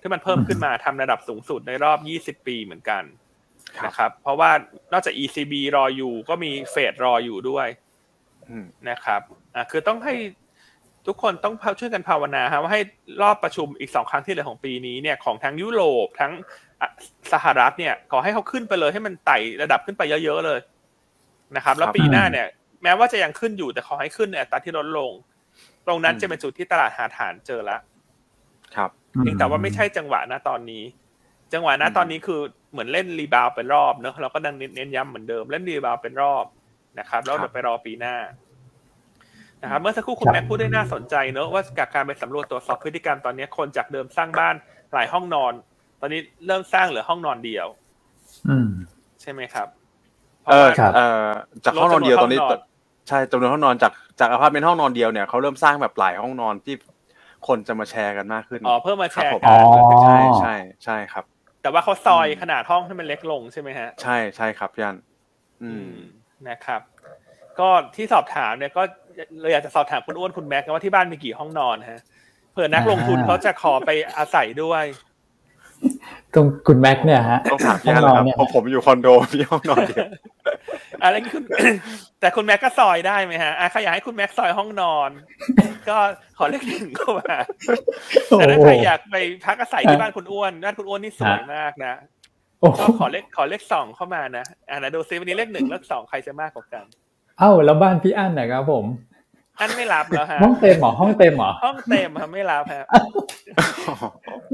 ที่มันเพิ่มขึ้นมาทำระดับสูงสุดในรอบ 20 ปีเหมือนกันครับนะครับ เพราะว่านอกจาก ECB รออยู่ ก็มีเฟดรออยู่ด้วยอืมนะครับอะคือต้องให้ทุกคนต้องช่วยกันภาวนาฮะว่าให้รอบประชุมอีกสองครั้งที่เหลือของปีนี้เนี่ยของทั้งยุโรปทั้งอะสหรัฐเนี่ย ขอให้เขาขึ้นไปเลยให้มันไต่ระดับขึ้นไปเยอะๆเลยนะครับ แล้วครับปีหน้าเนี่ย แม้ว่าจะยังขึ้นอยู่แต่ขอให้ขึ้นในอัตราที่ลดลง ตรงนั้นอืมจะเป็นจุดที่ตลาดหาฐานเจอละครับเพียงแต่ว่าไม่ใช่จังหวะนะตอนนี้ จังหวะนะอืมตอนนี้คือเหมือนเล่น rebound เป็นรอบเนอะเราก็ดังเน้นย้ำเหมือนเดิมเล่น rebound เป็นรอบนะครับแล้วเดี๋ยวไปรอปีหน้านะครับเมื่อสักครู่คุณครับแม็กพูดได้น่าสนใจเนอะว่าจากการไปสำรวจตรวจสอบพฤติกรรมตอนนี้คนจากเดิมสร้างบ้านหลายห้องนอน ตอนนี้เริ่มสร้างเหลือห้องนอนเดียว อืม ใช่ไหมครับ เออครับเออจากห้องนอนเดียวตอนนี้ ลดจำนวนห้องนอนใช่จำนวนห้องนอนจากจากอพาร์ตเมนต์ห้องนอนเดียวเนี่ยเขาเริ่มสร้างแบบหลายห้องนอนที่คนจะมาแชร์กันมากขึ้นอ๋อเพิ่มมาแชร์ครับผมกัอ๋อใช่ใช่ใช่ครับ แต่ว่าเขาซอยอืมขนาดห้องให้มันเล็กลงใช่ไหมฮะ ใช่ใช่ครับยันอือืมมนะครับ ก็ที่สอบถามเนี่ยก็เลยอยากจะสอบถามคุณอ้วนคุณแม็กซ์ว่าที่บ้านมีกี่ห้องนอนฮะเผื่อนักลงทุนอ่าเขาจะขอไปอาศัยด้วย ตรงคุณแม็กเนี่ยฮะต้องถามยันเลยครับห้องนอนเนี่ยเพราะผมอยู่คอนโดมีห้องนอนเดียวอะไรคุณแต่คุณแม็กก็ซอยได้ไหมฮะอะใครอยากให้คุณแม็กซอยห้องนอน ก็ขอเลขหนึ่งเข้ามาแต่ถ้าใครอยากไปพักอาศัยที่บ้านคุณอ้วนบ้านคุณอ้วนนี่สวยมากนะโอ้ก็ขอเลขขอเลขสองเข้ามานะอ่านะดูซิวันนี้เลขหนึ่งเลขสองใครจะมากกว่ากัน เอ้าแล้วบ้านพี่อั้นนะครับผม อันไม่รับแล้วฮะห้องเต็มเหรอห้องเต็มเหรอห้องเต็มครับไม่รับฮะ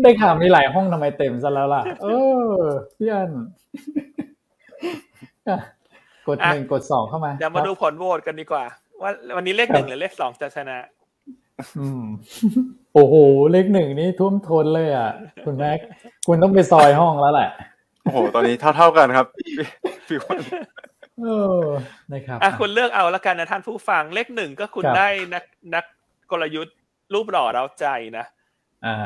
ได้ข่าวมีหลายห้องทำไมเต็มซะแล้วล่ะ เออพี่อั้นอะกดหนึ่งกดสองเข้ามาเดี๋ยวมาดูผลโหวตกันดีกว่า ว่าวันนี้เลขหนึ่งหรือเลขสองจะชนะ อืมโอ้โห เลขหนึ่งนี่ท่วมท้นเลยอะ คุณแม็กคุณต้องไปซอยห้องแล้วแหละ โอ้โห ตอนนี้เท่าเท่าๆกันครับพี่อ้วน เออนะครับอะคุณเลือกเอาละกันนะท่านผู้ฟังเลขหนึ่งก็คุณครับได้นักนักกลยุทธ์รูปหล่อเราใจนะอ่า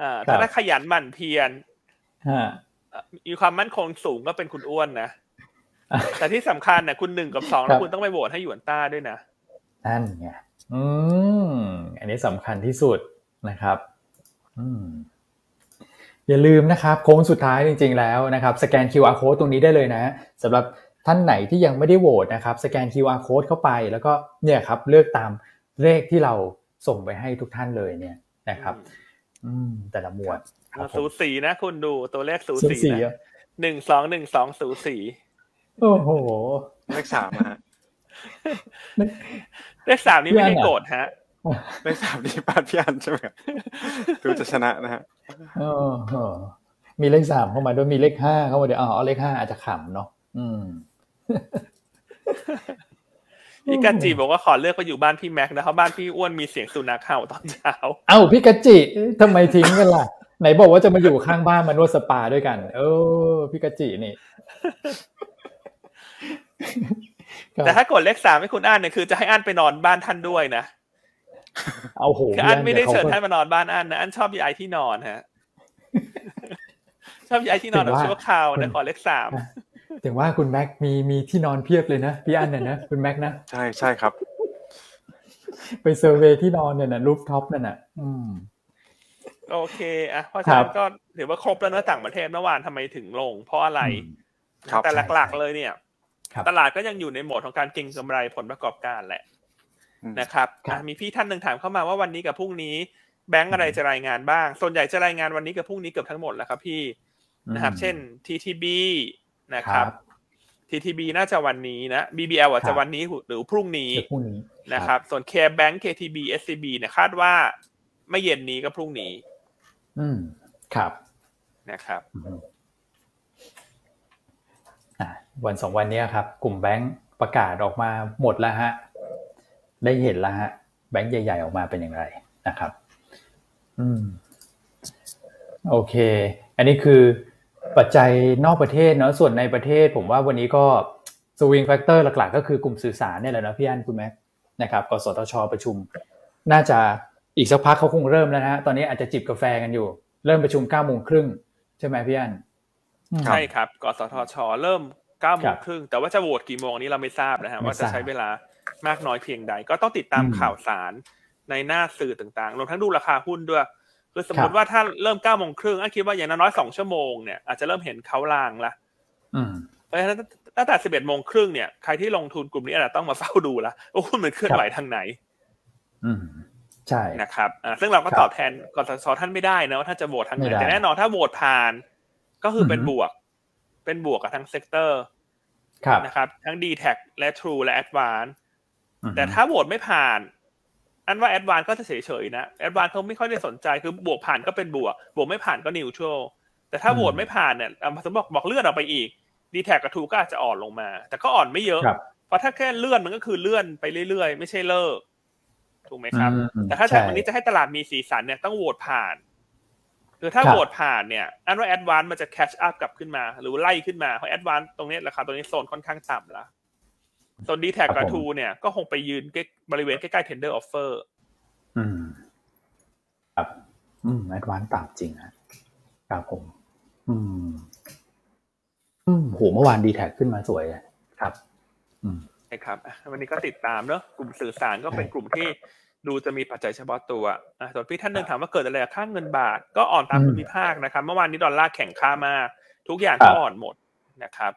อ่าครัถ้าบได้ขยันหมั่นเพียรฮะเอ่อมีความมั่นคงสูงก็เป็นคุณอ้วนนะอะแต่ที่สำคัญเนี่ยคุณหนึ่งกับสองครัแล้วบคุณต้องไปโหวตให้หยวนต้าด้วยนะนั่นไงอืมอันนี้สำคัญที่สุดนะครับ อืมอย่าลืมนะครับ โค้งสุดท้ายจริง ๆ แล้วนะครับ สแกน QR code ตรงนี้ได้เลยนะสำหรับ ท่านไหนที่ยังไม่ได้โหวตนะครับสแกน QR code เข้าไป แล้วก็เนี่ยครับเลือกตามเลขที่เราส่งไปให้ทุกท่านเลยเนี่ยนะครับ อืมแต่ละหมวดครับผสูมสีนะคุณดูตัวเลขสูสูสีสีนะอะหนึ่งสองหนึ่งสองสูสีโอ้โหเลขสามนะฮะเลขสามนี่ไม่ได้โกรธฮะเลขสามนี่ป้านพี่อันใช่ไหมครับดูจะชนะนะฮะเออเออมีเลขสามเข้ามาด้วยมีเลขห้าเข้ามาด้วยอ๋อเอาเลขห้าอาจจะขำเนาะอืม พี่กาจีบอกว่าขอเลือกไปอยู่บ้านพี่แม็กนะเพราะบ้านพี่อ้วนมีเสียงสุนัขเห่าตอนเช้า เอ้าพี่กะจิทำไมทิ้งกันล่ะ ไหนบอกว่าจะมาอยู่ข้างบ้านมานวดสปาด้วยกัน เออพี่กะจินี่ครับแต่ถ้ากดเลขสามให้คุณอ่านเนี่ยคือจะให้อ่านไปนอนบ้านท่านด้วยนะเอาโหคืออันไม่ได้เชิญดี๋ยวท่านขาก็มานอนบ้านอันนะอันชอบย้ายที่นอนฮะ ชอบย้ายที่นอนแบบชั่วคราวนะขอเลขสาม ถึงว่าคุณแม็กมีมีที่นอนเพียบเลยนะพี่อันเนี่ยนะคุณแม็กนะใช่ใช่ครับ ไปเซอร์เวย์ที่นอนเนี่ยนะรูฟท็อปนั่นน่ะ อืมโอเคอะเพราะฉะนั้ครันบก็ถือว่าครบแล้วเนอะต่างประเทศเมื่อวานทำไมถึงลง เพราะอะไรครับแต่หลักๆเลยเนี่ยครับตลาดก็ยังอยู่ในโหมดของการเก็งกำไรผลประกอบการแหละอืมนะครับครับอะมีพี่ท่านหนึ่งถามเข้ามาว่าวันนี้กับพรุ่งนี้ แบงก์อะไรจะรายงานบ้าง ส่วนใหญ่จะรายงานวันนี้กับพรุ่งนี้เกือบทั้งหมดแล้วครับพี่นะครับ เช่น TTB นะครับ TTB น่าจะวันนี้นะ BBL อาจครัจะบวันนี้หรือพรุ่งนี้เดี๋ยวพรุ่งนี้นะครับ ส่วน Care Bank KTB SCB เนี่ยคาดว่าไม่เย็นนี้ก็พรุ่งนี้ อืมครับนะครับอืมอะวันสองวันเนี้ยครับ กลุ่มแบงก์ประกาศออกมาหมดแล้วฮะ ได้เห็นแล้วฮะ แบงก์ใหญ่ ๆ ออกมาเป็นอย่างไรนะครับ อืม โอเค อันนี้คือ ปัจจัยนอกประเทศเนาะส่วนในประเทศ ผมว่าวันนี้ก็ swing factor หลักๆ ก็คือกลุ่มสื่อสารเนี่ยแหละนะพี่อันคุณแม็กนะครับกสทช ประชุม น่าจะอีกสักพักเขาคงเริ่มแล้วนะฮะตอนนี้อาจจะจิบกาแฟกันอยู่ เริ่มประชุมเก้าโมงครึ่งใช่ไหมพี่อันอืมใช่ครับกสทช เริ่ม9ก้าโมครังบครึ่งแต่ว่าจะโหวตกี่โมงนี้เราไม่ทราบนะฮะไม่ว่าจะทราบใช้เวลามากน้อยเพียงใด ก็ต้องติดตามอืมข่าวสารในหน้าสื่อต่างๆรวมทั้งดูราคาหุ้นด้วย คือสมมครัติบว่าถ้าเริ่ม9ก้าโมงครึ่งอันคิดว่าอย่างน้อยๆสองชั่วโมงเนี่ยอาจจะเริ่มเห็นเขาลางละอืมเพราะฉะนั้นตั้งแต่11โมงครึ่งเนี่ยใครที่ลงทุนกลุ่มนี้อาจจะต้องมาเฝ้าดูละว่าหุ้นมันเคลื่อนไหวทางไหน อืมใช่นะครับอ่าซึ่งเราก็ครับตอบแทนกสทชท่านไม่ได้นะว่าท่านจะโหวตทางไหนไม่ได้แต่แน่นอนถ้าโหวตผ่าน ก็คือเป็นอือฮึบวก เป็นบวกกับทั้ง sector ครับนะครับ ทั้ง DTAC และ True และ Advance อืมแต่ถ้าโหวตไม่ผ่าน อันว่า Advance ก็จะเฉยๆนะ Advance เขาไม่ค่อยได้สนใจคือบวกผ่านก็เป็นบวก บวกไม่ผ่านก็ neutral แต่ถ้าโหวตไม่ผ่านเนี่ยอะสมมติบอกบอกเลื่อนออกไปอีก DTAC กับ True ก็อาจจะอ่อนลงมา แต่ก็อ่อนไม่เยอะครับเพราะถ้าแค่เลื่อนมันก็คือเลื่อนไปเรื่อยๆ ไม่ใช่เลิก ถูกไหมครับอืมแต่ถ้าใช่จากวันนี้จะให้ตลาดมีสีสันเนี่ยต้องโหวตผ่านคือถ้าครับโหวตผ่านเนี่ยอันว่า Advance มันจะ catch up กลับขึ้นมา หรือไล่ขึ้นมาเพราะ Advance ตรงนี้ราคาตรงนี้โซนค่อนข้างต่ำละ โซน DTAC กับ True เนี่ย ก็คงไปยืนใกล้บริเวณใกล้ๆ tender offer อืม ครับ อืม Advance ต่ำจริงฮะครับผม อืม อืมโหเมื่อวานดีแท็ขึ้นมาสวยเลยครับ อืมนะครับอะวันนี้ก็ติดตามเนอะกลุ่มสื่อสารก็เป็นกลุ่มที่ดูจะมีปัจจัยเฉพาะตัวอะส่วนพี่ท่านหนึ่งถามว่าเกิดอะไรกับค่าเงินบาทก็อ่อนตามอืมภูมิภาคนะครับ เมื่อวานนี้ดอลลาร์แข็งค่ามาก ทุกอย่างครัก็บอ่อนหมดนะครับ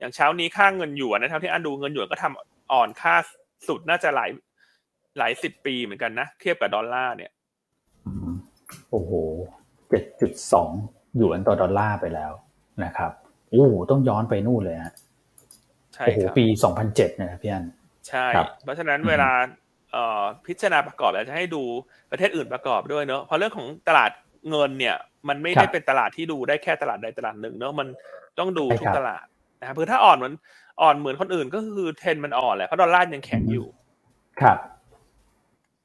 อย่างเช้านี้ค่าเงินหยวนนะครับที่อันดูเงินหยวนก็ทำอ่อนค่าสุดน่าจะหลายหลายสิบปีเหมือนกันนะ เทียบกับดอลลาร์เนี่ยอืมโอ้โหเจ็ดจุดสองหยวนต่อดอลลาร์ไปแล้วนะครับโอ้โหต้องย้อนไปนู่นเลยฮะใช่โอ้โหครับปีสองพันเจ็ดเนี่ยนะพี่อันใช่ครับเพราะฉะนั้นอืมเวลาเอ่อพิจารณาประกอบเราจะให้ดูประเทศอื่นประกอบด้วยเนอะเพราะเรื่องของตลาดเงินเนี่ย มันไม่ได้เป็นตลาดที่ดูได้แค่ตลาดใดตลาดหนึ่งเนอะมันต้องดูทุกตลาด นะครับคือถ้าอ่อนเหมือนอ่อนเหมือนคนอื่นก็คือเทรนด์มันอ่อนแหละเพราะดอลลาร์ยังแข็งอยู่ ครับ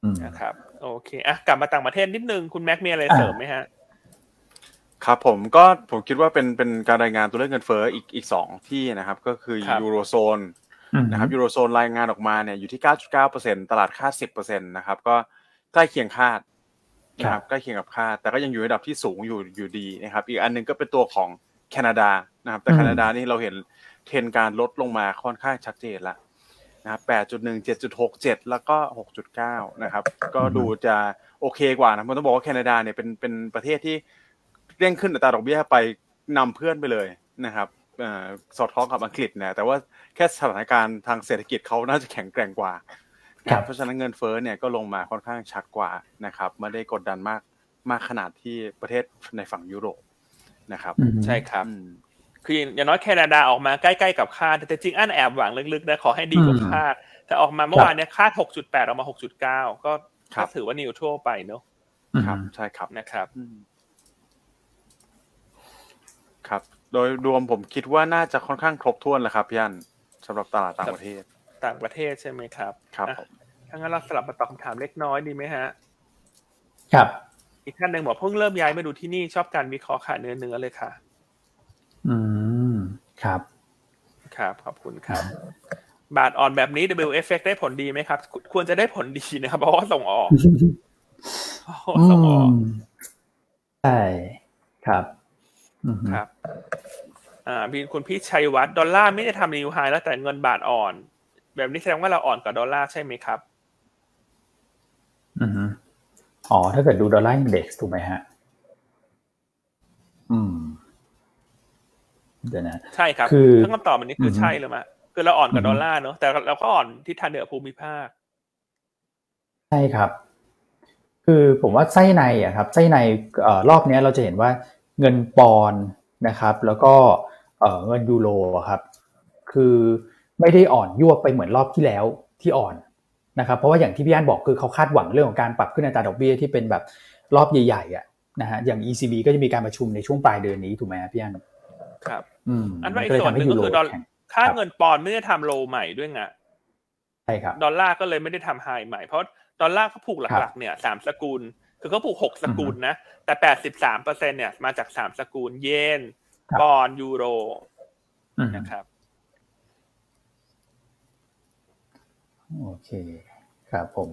อืมนะครับ โอเคอะกลับมาต่างประเทศนิดนึงคุณแม็กมีอะไรเสริมไหมฮะครับผมก็ผมคิดว่าเป็นเป็นการรายงานตัวเลขเงินเฟ้ออีกอีกสองที่นะครับ ก็คือครับยูโรโซนอืมนะครับยูโรโซนรายงานออกมาเนี่ยอยู่ที่ 9.9%ตลาดคาด10%นะครับก็ใกล้เคียงคาดนะคครัรับบใกล้เคียงกับคาดแต่ก็ยังอยู่ในระดับที่สูงอยู่อยู่ดีนะครับ อีกอันหนึงก็เป็นตัวของ แคนาดานะครับ แต่อืมแคนาดานี่เราเห็นเทรนด์การลดลงมาค่อนข้างชัดเจนละนะครับ8.1 7.67แล้วก็6.9นะครับ ก็ดูจะโอเคกว่านะผมต้องบอกว่าแคนาดาเนี่ยเป็นเป็นประเทศที่เร่งขึ้นอัตราดอกเบี้ยไปนำเพื่อนไปเลยนะครับเอ่อสอดคล้องกับอังกฤษนะแต่ว่าแค่สถานการณ์ทางเศรษฐกิจเขาน่าจะแข็งแกร่งกว่าครับเพราะฉะนั้นเงินเฟ้อเนี่ยก็ลงมาค่อนข้างชัดกว่านะครับไม่ได้กดดันมากมากขนาดที่ประเทศในฝั่งยุโรป นะครับ ใช่ครับอืมคืออย่างน้อยแคนาดาออกมาใกล้ๆกับคาดแต่จริงอันแอบหวังลึกๆนะขอให้ดีกว่าคาดแต่ออกมาเมื่อวานเนี่ยคาด 6.8 ออกมา 6.9 ก็ครัก็บถือว่านิวทัลไปเนอะครับ ใช่ครับนะครับอืมครับ โดยรวมผมคิดว่าน่าจะค่อนข้างครบถ้วนแล้วครับพี่อันสำหรับตลาดต่างประเทศ ต่างประเทศใช่ไหมครับ ครับอะผมถ้างั้นเราสลับมาตอบคำถามเล็กน้อยดีไหมฮะ ครับ อีกท่านหนึ่งบอกเพิ่งเริ่มย้ายมาดูที่นี่ชอบการวิเคราะห์ขาเนื้อเนื้อเลยค่ะ อืมครับ ครับขอบคุณครับ บาทอ่อนแบบนี้ W effect ได้ผลดีไหมครับ ควรจะได้ผลดีนะครับ เพราะว่าส่งออกเพราะว่าส่งออกมใช่ครับอืมครับอ่าพี่คุณพี่ชัยวัฒน์ดอลลาร์ไม่ได้ทำนิวไฮแล้วแต่เงินบาทอ่อน แบบนี้แสดงว่าเราอ่อนกว่าดอลลาร์ใช่ไหมครับ อืม อ๋อ ถ้าเกิดดู Dollar Index ถูกไหมฮะ อืม เดี๋ยวนะ ใช่ครับ คือทั้งคำตอบอันนี้คือออฮึใช่หรือไม่คือเราอ่อนกว่าอือฮึดอลลาร์เนอะแต่เราก็อ่อนที่ทันเหนือภูมิภาค ใช่ครับ คือผมว่าไส้ในอะครับไส้ในเอ่อรอบเนี้ยเราจะเห็นว่าเงินปอนด์นะครับ แล้วก็เอ่อเงินยูโรอะครับ คือไม่ได้อ่อนยวบไปเหมือนรอบที่แล้วที่อ่อน นะครับเพราะว่าอย่างที่พี่อันบอกคือเขาคาดหวังเรื่องของการปรับขึ้นอัตราดอกเบี้ยที่เป็นแบบรอบใหญ่ๆอะนะฮะอย่าง ECB ก็จะมีการประชุมในช่วงปลายเดือนนี้ถูกไหมครับพี่อันครับ อืมอันว่าอีก็กเลยส่วนทำหให้นึ่งยูก็โรคือดอลแข็งค่าครับเงินปอนด์ไม่ได้ทำโลใหม่ด้วยไงใช่ครับดอลลาร์ก็เลยไม่ได้ทำไฮใหม่เพราะดอลลาร์เขาผูกคหรัลับกๆเนี่ยสามสกุล คือเขาผูกหกสกุลนะแต่แปดสิบสามเปอร์เซ็นเนี่ยมาจากสามสกุลเยนครับปอนด์ยูโรอืมนะครับ โอเคครับผม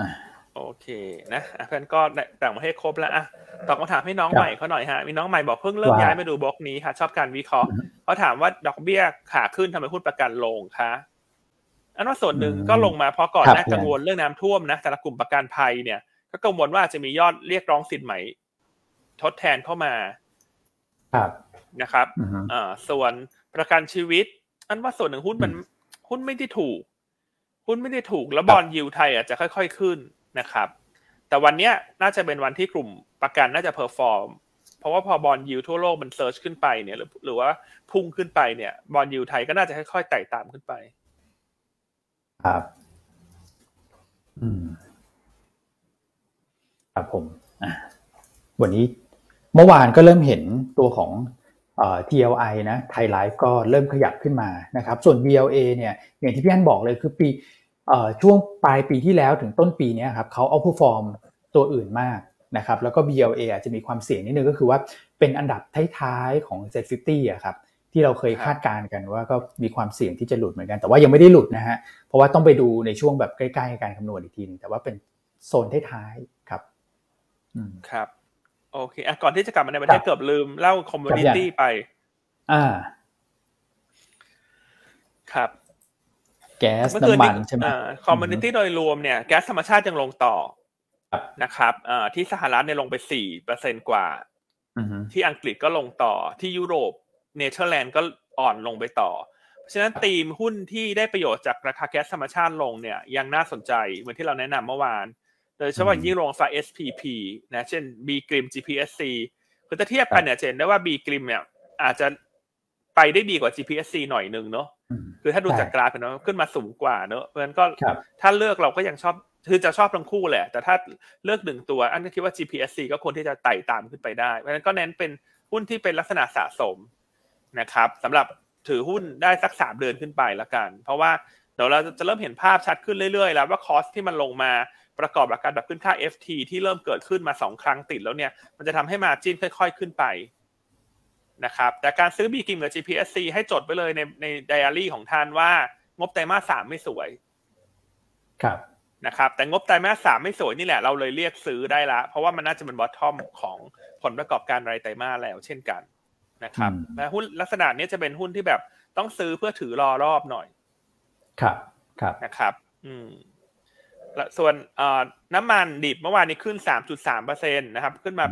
อะโอเคนะอะเพื่อนก็ต่างประเทศครบแล้วอะตอบคำถามให้น้องครับใหม่เขาหน่อยฮะมีน้องใหม่บอกเพิ่งเริ่มว่าย้ายมาดูบล็อกนี้ค่ะ ชอบการวิเคราะห์อือฮึเขาถามว่าดอกเบี้ยขาขึ้นทำไมหุ้นประกันลงคะอันว่าส่วนหนึ่งอืมก็ลงมาเพราะก่อนครับหน้ากังวลเรื่องน้ำท่วมนะแต่ละกลุ่มประกันภัยเนี่ย ก็กังวลว่าจะมียอดเรียกร้องสินใหม่ทดแทนเข้ามาครับนะครับอือฮึอ่าส่วนประกันชีวิต อันว่าส่วนหนึ่งหุ้นมันหุ้นไม่ได้ถูก หุ้นไม่ได้ถูกแล้ว bond yield ไทยอาจจะค่อย ๆขึ้นนะครับ แต่วันเนี้ยน่าจะเป็นวันที่กลุ่มประกันน่าจะ perform เพราะว่าพอ bond yield ทั่วโลกมัน surge ขึ้นไปเนี่ยหรือหรือว่าพุ่งขึ้นไปเนี่ย bond yield ไทยก็น่าจะค่อยๆไต่ตามขึ้นไป ครับ อืม ครับผมอะวันนี้เมื่อวานก็เริ่มเห็นตัวของเอ่อ TLI นะไทยไลฟ์ก็เริ่มขยับขึ้นมานะครับ ส่วน BLA เนี่ยอย่างที่พี่อันบอกเลยคือปี ช่วงปลายปีที่แล้วถึงต้นปีเนี้ยครับเขาเอาผู้ฟอร์มตัวอื่นมากนะครับแล้วก็ BLA อาจจะมีความเสี่ยงนิดนึงก็คือว่าเป็นอันดับท้ายๆของ Z50 อะครับที่เราเคยครับคาดการณ์กันว่าก็มีความเสี่ยงที่จะหลุดเหมือนกัน แต่ว่ายังไม่ได้หลุดนะฮะเพราะว่าต้องไปดูในช่วงแบบใกล้ๆการคำนวณอีกทีหนึงแต่ว่าเป็นโซนท้ายๆครับอืมครับโอเคอะก่อนที่จะกลับมาในประเทศครับเกือบลืมเล่า commodity ไป อ่า ครับ แก๊สน้ำมันเมื่อคืนนี้ใช่ไหม commodity โดยรวมเนี่ยแก๊สธรรมชาติยังลงต่อครับนะครับอ่าที่สหรัฐเนี่ยลงไปสี่เปอร์เซ็นกว่าอือฮึที่อังกฤษก็ลงต่อที่ยุโรปเนเธอร์แลนด์ก็อ่อนลงไปต่อ เพราะฉะนั้นธีมหุ้นที่ได้ประโยชน์จากราคาแก๊สธรรมชาติลงเนี่ยยังน่าสนใจเหมือนที่เราแนะนำเมื่อวาน โดยเฉพาะยิ่งโรงไฟ SPP นะเช่น B กริม GPSC คือถ้าเทียบกันเนี่ยจะเห็นได้ว่า B กริมเนี่ยอาจจะไปได้ดีกว่า GPSC หน่อยหนึ่งเนาะอืม คือถ้าดูใช่จากกราฟเนาะขึ้นมาสูงกว่าเนอะเพราะฉะนั้นก็ครับถ้าเลือกเราก็ยังชอบคือจะชอบทั้งคู่แหละ แต่ถ้าเลือกหนึ่งตัว อันก็คิดว่า GPSC ก็ควรที่จะไต่ตามขึ้นไปได้ เพราะฉะนั้นก็เน้นเป็นหุ้นที่เป็นลักษณะสะสมนะครับสำหรับถือหุ้นได้สักสามเดือนขึ้นไปละกัน เพราะว่าเดี๋ยวเราจะเริ่มเห็นภาพชัดขึ้นเรื่อยๆ แล้วว่าคอสที่มันลงมาประกอบกับการแบบขึ้นค่า FT ที่เริ่มเกิดขึ้นมาสองครั้งติดแล้วเนี่ย มันจะทำให้มาจิ้นค่อย ๆ ขึ้นไป นะครับแต่การซื้อ B กิมกับ GPSC ให้จดไปเลยในในไดอารี่ของท่านว่างบไตรมาสสามไม่สวย ครับนะครับแต่งบไตรมาสสามไม่สวยนี่แหละเราเลยเรียกซื้อได้ละ เพราะว่ามันน่าจะเป็นบอททอมของผลประกอบการรายไตรมาสแล้วเช่นกันนะครับอืมและหุ้นลักษณะนี้จะเป็นหุ้นที่แบบต้องซื้อเพื่อถือรอรอบหน่อย ครับ ครับนะครับ อืมและ ส่วนเอ่อน้ำมันดิบเมื่อวานนี้ขึ้น 3.3เปอร์เซ็นตนะครับ ขึ้นมา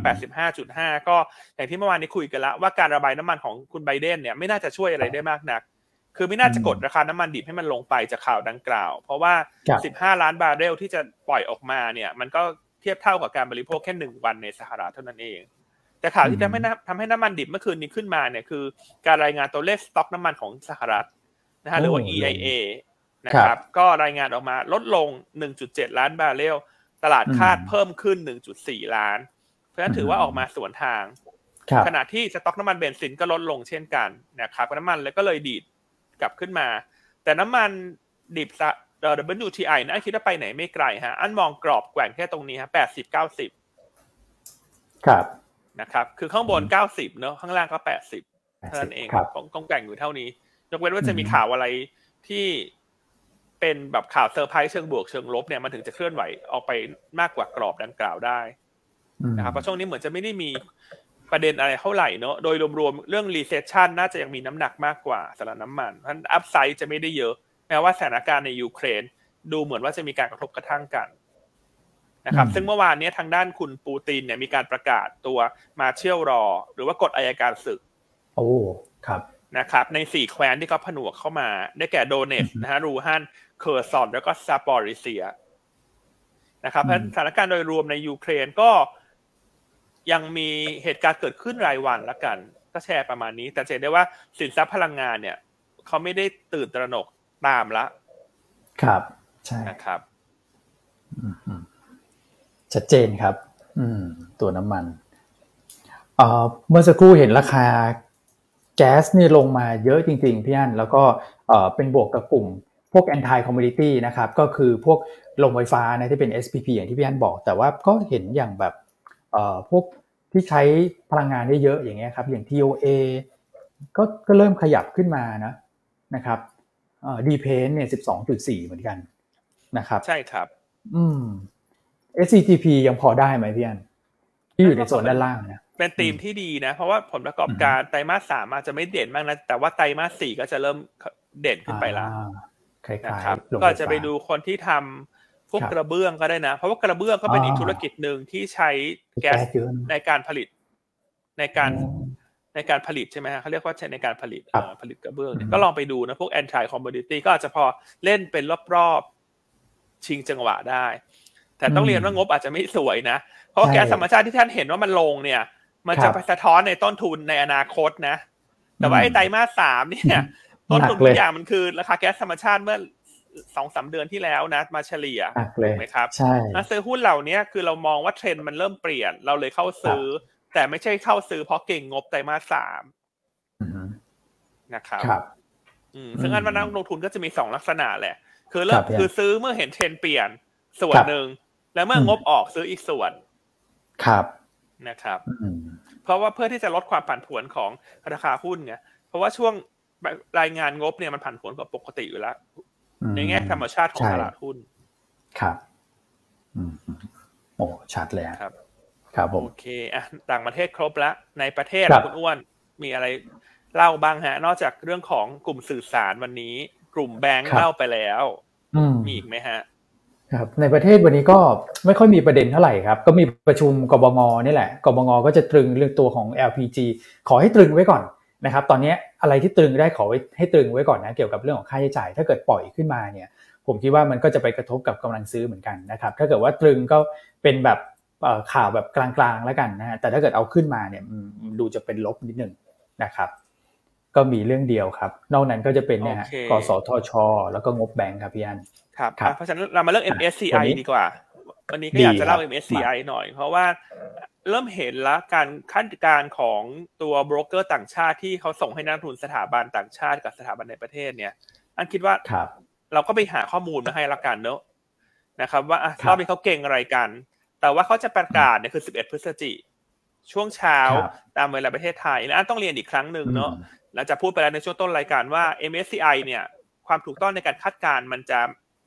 85.5 ก็อย่างที่เมื่อวานนี้คุยกันแล้วว่าการระบายน้ำมันของคุณไบเดนเนี่ยไม่น่าจะช่วยอะไรได้มากนัก คือไม่น่าจะกดราคาน้ำมันดิบให้มันลงไปจากข่าวดังกล่าว เพราะว่าครับ15 ล้านบาร์เรลที่จะปล่อยออกมาเนี่ย มันก็เทียบเท่ากับการบริโภคแค่หนึ่งวันในสหรัฐเท่านั้นเอง แต่ข่าวที่ทำให้ทำให้น้ำมันดิบเมื่อคืนนี้ขึ้นมาเนี่ยคือ การรายงานตัวเลขสต็อกน้ำมันของสหรัฐนะฮะหรือว่า EIA นะครับ ก็รายงานออกมาลดลง 1.7 ล้านบาร์เรล ตลาดคาดเพิ่มขึ้น 1.4 ล้าน เพราะฉะนั้นถือว่าออกมาสวนทาง ขณะที่สต็อกน้ำมันเบนซินก็ลดลงเช่นกันนะครับน้ำมันเลยก็เลยดีดกลับขึ้นมา แต่น้ำมันดิบเอ่อ WTI นะคิดว่าไปไหนไม่ไกลฮะ อันมองกรอบแกว่งแค่ตรงนี้ฮะแปดสิบเก้าสิบครับนะครับ คือข้างบนเก้าสิบเนอะข้างล่างก็แปดสิบเท่านั้นเองของกรอบแกว่งอยู่เท่านี้ ยกเว้นว่าจะมีข่าวอะไรที่ เป็นแบบข่าวเซอร์ไพรส์เชิงบวกเชิงลบเนี่ยมันถึงจะเคลื่อนไหวออกไปมากกว่ากรอบดังกล่าวได้นะครับเพราะช่วงนี้เหมือนจะไม่ได้มีประเด็นอะไรเท่าไหร่เนอะโดยรวมๆเรื่อง recession น่าจะยังมีน้ำหนักมากกว่าสำหรับน้ำมันเพราะฉะนั้น upside จะไม่ได้เยอะ แม้ว่าสถานการณ์ในยูเครน ดูเหมือนว่าจะมีการกระทบกระทั่งกันนะครับ ซึ่งเมื่อวานนี้ทางด้านคุณปูตินเนี่ยมีการประกาศตัว martial law หรือว่ากฎอัยการศึก โอ้ครับ นะครับในสี่แคว้นที่เขาผนวกเข้ามา ได้แก่โดเนตสก์นะฮะลูฮันสก์เคอร์ซอนแล้วก็ซาปอริเซียนะครับเพราะสถานการณ์โดยรวมในยูเครนก็ยังมีเหตุการณ์เกิดขึ้นรายวันละกัน ก็แชร์ประมาณนี้ แต่เห็นได้ว่าสินทรัพย์พลังงานเนี่ยเขาไม่ได้ตื่นตระหนกตามละ ครับ ใช่นะครับชัดเจนครับ อืม ตัวน้ำมันเอ่อเมื่อสักครู่เห็นราคา แก๊สนี่ลงมาเยอะจริง ๆ พี่อันแล้วก็เอ่อเป็นบวกกับกลุ่มพวก anti commodity นะครับก็คือพวกลงไฟฟ้านะที่เป็น SPP อย่างที่พี่อันบอก แต่ว่าก็เห็นอย่างแบบเอ่อพวกที่ใช้พลังงานได้เยอะอย่างเงี้ยครับอย่าง TOA ก็ก็เริ่มขยับขึ้นมานะนะครับเอ่อดีเพนเนี่ย12.4เหมือนกันนะครับใช่ครับ อืม SCGP ยังพอได้ไหมพี่อันที่อยู่ในโซนด้านล่างนะ เป็นธีมที่ดีนะ เพราะว่าผลประกอบการไตรมาสสามอาจจะไม่เด่นมากนะ แต่ว่าไตรมาสสี่ก็จะเริ่มเด่นขึ้นไปแล้วคล้ายนะครับๆลงก็จะไปฟฟ้าดูคนที่ทำพวกครับกระเบื้องก็ได้นะ เพราะว่ากระเบื้องก็เป็นอ่าอีกธุรกิจหนึ่งที่ใช้แก๊สเยอะนะในการผลิต ในการอืมในการผลิตใช่ไหมฮะเขาเรียกว่าใช้ในการผลิตครับเอ่อผลิตกระเบื้องเนี่ยอืมก็ลองไปดูนะ พวก anti commodity ก็อาจจะพอเล่นเป็นรอบๆ ชิงจังหวะได้ แต่ต้องเรียนว่างบอาจจะไม่สวยนะ เพราะว่าแก๊สธรรมชาติที่ท่านเห็นว่ามันลงเนี่ย มันจะไปสะท้อนในต้นทุนในอนาคตนะ แต่ว่าไอ้ไตรมาสสามเนี่ยต้นทุนทุกอย่างมันคือราคาแก๊สธรรมชาติเมื่อสองสามเดือนที่แล้วนะมาเฉลี่ยหนักเลยถูกไหมครับใช่นักซื้อหุ้นเหล่านี้คือเรามองว่าเทรนด์มันเริ่มเปลี่ยนเราเลยเข้าซื้อ แต่ไม่ใช่เข้าซื้อเพราะเก่งงบไตรมาสสามอืมนะครับครับอืมซึ่งอันว่านักลงทุนก็จะมีสองลักษณะแหละ คือเริ่คมรับคือซื้อเมื่อเห็นเทรนด์เปลี่ยนส่วนครับหนึ่ง แล้วเมื่อมงบออกซื้ออีกส่วน ครับ นะครับอืมเพราะว่าเพื่อที่จะลดความผันผวนของราคาหุ้นไงเพราะว่าช่วงรายงานงบเนี่ยมันผันผวนกว่าปกติอยู่แล้วอืมในแง่ธรรมชาติของใช่ตลาดหุ้นครับอืมโอ้ชัดเลยฮะครับ ครับผมโอเคอะต่างประเทศครบแล้วในประเทศครับคุณอ้วนมีอะไรเล่าบ้างฮะ นอกจากเรื่องของกลุ่มสื่อสารวันนี้ กลุ่มแบงค์เล่าไปแล้วอืมมีอีกไหมฮะ ครับในประเทศวันนี้ก็ไม่ค่อยมีประเด็นเท่าไหร่ครับ ก็มีประชุมกบงนี่แหละกบงก็จะตรึงเรื่องตัวของ LPG ขอให้ตรึงไว้ก่อนนะครับ ตอนนี้อะไรที่ตรึงได้ขอไว้ให้ตรึงไว้ก่อนนะเกี่ยวกับเรื่องของค่าใช้จ่าย ถ้าเกิดปล่อยขึ้นมาเนี่ย ผมคิดว่ามันก็จะไปกระทบกับกำลังซื้อเหมือนกันนะครับ ถ้าเกิดว่าตรึงก็เป็นแบบเอ่อข่าวแบบกลางๆแล้วกันนะฮะแต่ถ้าเกิดเอาขึ้นมาเนี่ยอืมดูจะเป็นลบนิดหนึ่งนะครับ ก็มีเรื่องเดียวครับ นอกนั้นก็จะเป็นเนี่ยฮะโอเคกสทช แล้วก็งบแบงค์ครับพี่อัน ครับครับอะเพราะฉะนั้นเรามาเรื่องวัน MSCI นี้ดีกว่า วันนี้ก็ดีอยากจะเล่าครับ MSCI หน่อย เพราะว่าเริ่มเห็นแล้วการขั้นการของตัวโบรกเกอร์ต่างชาติที่เขาส่งให้นักลงทุนสถาบันต่างชาติกับสถาบันในประเทศเนี่ย อันคิดว่าครับเราก็ไปหาข้อมูลมาให้ละกันเนอะนะครับ ว่าอะครับรอบนี้เขาเก่งอะไรกัน แต่ว่าเขาจะประกาศเนี่ยคือ 11 พฤศจิช่วงเช้าครับตามเวลาประเทศไทยและอันต้องเรียนอีกครั้งหนึ่งเนอะหลังจากพูดไปแล้วในช่วงต้นรายการว่า MSCI เนี่ย ความถูกต้องในการคาดการณ์มันจะ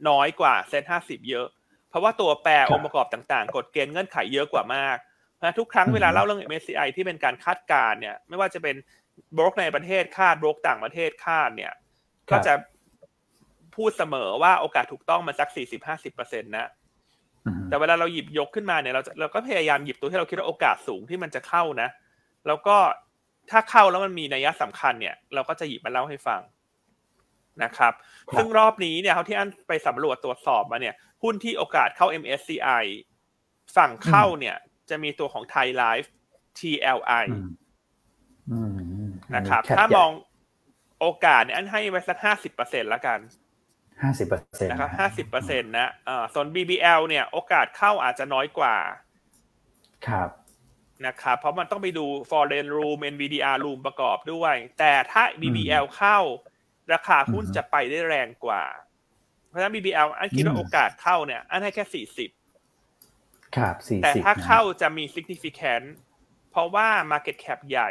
น้อยกว่าเซ็นห้าสิบเยอะ เพราะว่าตัวแปรครับองค์ประกอบต่างๆ กฎเกณฑ์เงื่อนไขเยอะกว่ามากเพราะฉะนั้นทุกครั้งอืมเวลาเล่าเรื่อง MSCI ที่เป็นการคาดการณ์เนี่ย ไม่ว่าจะเป็นบรกในประเทศคาดบรกต่างประเทศคาดเนี่ย ก็จะพูดเสมอว่าโอกาสถูกต้องมันสักสี่สิบห้าสิบเปอร์เซ็นต์นะอืมแต่เวลาเราหยิบยกขึ้นมาเนี่ยเราจะเราก็พยายามหยิบตัวที่เราคิดว่าโอกาสสูงที่มันจะเข้านะ แล้วก็ถ้าเข้าแล้วมันมีนัยสำคัญเนี่ย เราก็จะหยิบมาเล่าให้ฟัง นะครับครับซึ่งรอบนี้เนี่ยเขาที่อันไปสำรวจตรวจสอบมาเนี่ย หุ้นที่โอกาสเข้า MSCI ฝั่งเข้าเนี่ย จะมีตัวของไทยไลฟ์ TLI นะครับ ถ้ามองโอกาสเนี่ยอันให้ไว้สักห้าสิบเปอร์เซ็นต์ละกันห้าสิบเปอร์เซ็นต์นะครับห้าสิบเปอร์เซ็นต์นะเอ่อส่วน BBL เนี่ยโอกาสเข้าอาจจะน้อยกว่า ครับนะครับเพราะมันต้องไปดู foreign room NVDR room ประกอบด้วย แต่ถ้า BBL เข้า ราคาหุ้นจะไปได้แรงกว่า เพราะฉะนั้น BBL อันคิดว่าโอกาสเข้าเนี่ย อันให้แค่สี่สิบครับสี่แต่ถ้าเข้าจะมี significant เพราะว่า market cap ใหญ่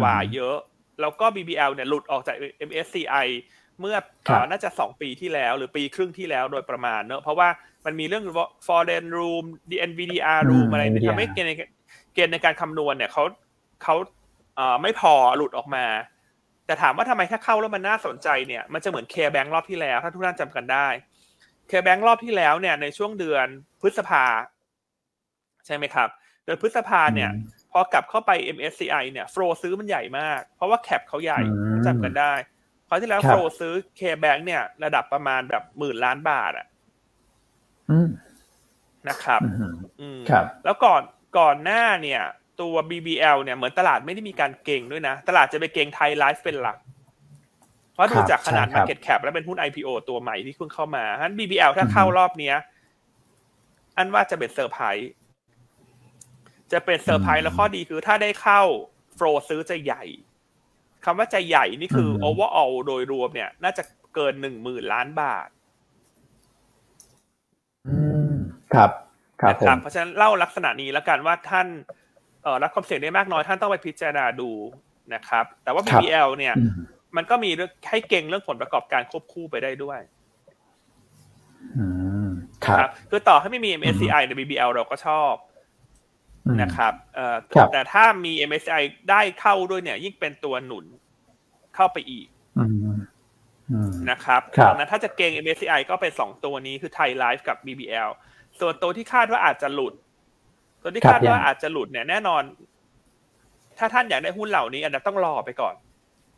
กว่าเยอะ แล้วก็ BBL เนี่ยหลุดออกจาก MSCI เมื่อน่าจะสองปีที่แล้ว หรือปีครึ่งที่แล้วโดยประมาณเนอะเพราะว่ามันมีเรื่อง foreign room NVDR room อะไรทำให้เกณฑ์ในเกณฑ์ในการคำนวณเนี่ยเขาเขาไม่พอหลุดออกมา แต่ถามว่าทำไมถ้าเข้าแล้วมันน่าสนใจเนี่ยมันจะเหมือนเคแบงรอบที่แล้ว ถ้าทุกท่านจำกันได้เคแบงรอบที่แล้วเนี่ยในช่วงเดือนพฤษภา ใช่ไหมครับ เดือนพฤษภาเนี่ย พอกลับเข้าไป MSCI เนี่ยโฟลซื้อมันใหญ่มาก เพราะว่าแคปเขาใหญ่จำกันได้ราวที่แล้วโฟลซื้อเคแบงเนี่ย ระดับประมาณแบบหมื่นล้านบาทอะนะครับครับ แล้วก่อนก่อนหน้าเนี่ย ตัว BBL เนี่ยเหมือนตลาดไม่ได้มีการเก่งด้วยนะ ตลาดจะไปเก่งไทยไลฟ์เป็นหลัก เพราะดูจากขนาด Market Cap และเป็นหุ้น IPO ตัวใหม่ที่เพิ่งเข้ามาฉะนั้น BBL ถ้าเข้ารอบเนี้ย อันว่าจะเป็นเซอร์ไพรส์จะเป็นเซอร์ไพรส์แล้วข้อดีคือถ้าได้เข้าโฟลซื้อจะใหญ่คำว่าใจใหญ่นี่คือ overall โดยรวมเนี่ย น่าจะเกินหนึ่งหมื่นล้านบาทอืมครับครับรบเพราะฉะนั้นเล่าลักษณะนี้แล้วกันว่าท่านเอ่อ รับความเสี่ยงได้มากน้อยท่านต้องไปพิจารณาดูนะครับ แต่ว่า BBL เนี่ย มันก็มีเรื่องให้เก่งเรื่องผลประกอบการควบคู่ไปได้ด้วยครับคือต่อให้ไม่มี MSCI ใน BBL เราก็ชอบนะครับเอ่อแต่ถ้ามี MSCI ได้เข้าด้วยเนี่ย ยิ่งเป็นตัวหนุนเข้าไปอีกนะครับดังนั้นถ้าจะเก่ง MSCI ก็เป็นสองตัวนี้คือไทยไลฟ์กับ BBL ส่วนตัวที่คาดว่าอาจจะหลุด ตัวที่คาดว่าอาจจะหลุดเนี่ยแน่นอน ถ้าท่านอยากได้หุ้นเหล่านี้อันนั้นต้องรอไปก่อน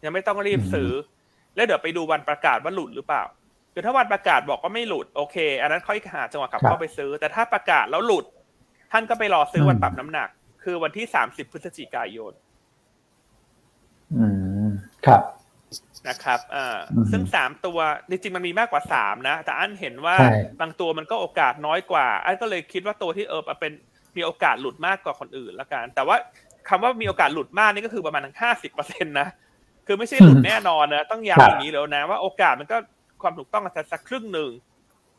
ยังไม่ต้องรีบซื้อ แล้วเดี๋ยวไปดูวันประกาศว่าหลุดหรือเปล่าคือถ้าวันประกาศบอกว่าไม่หลุดโอเค อันนั้นค่อยหาจังหวะกลับเข้าไปซื้อ แต่ถ้าประกาศแล้วหลุด ท่านก็ไปรอซื้อวันปรับน้ำหนัก คือวันที่สามสิบพฤศจิกายน อืม ครับนะครับอ่าซึ่งสามตัวจริงๆมันมีมากกว่าสามนะ แต่อันเห็นว่าบางตัวมันก็โอกาสน้อยกว่า อันก็เลยคิดว่าตัวที่เออเป็น มีโอกาสหลุดมากกว่าคนอื่นละกัน แต่ว่าคำว่ามีโอกาสหลุดมากนี่ก็คือประมาณทั้งห้าสิบเปอร์เซ็นต์นะคือไม่ใช่หลุดแน่นอนนะต้องย้ำอย่างนี้แล้วนะ ว่าโอกาสมันก็ความถูกต้องสักครึ่งหนึ่ง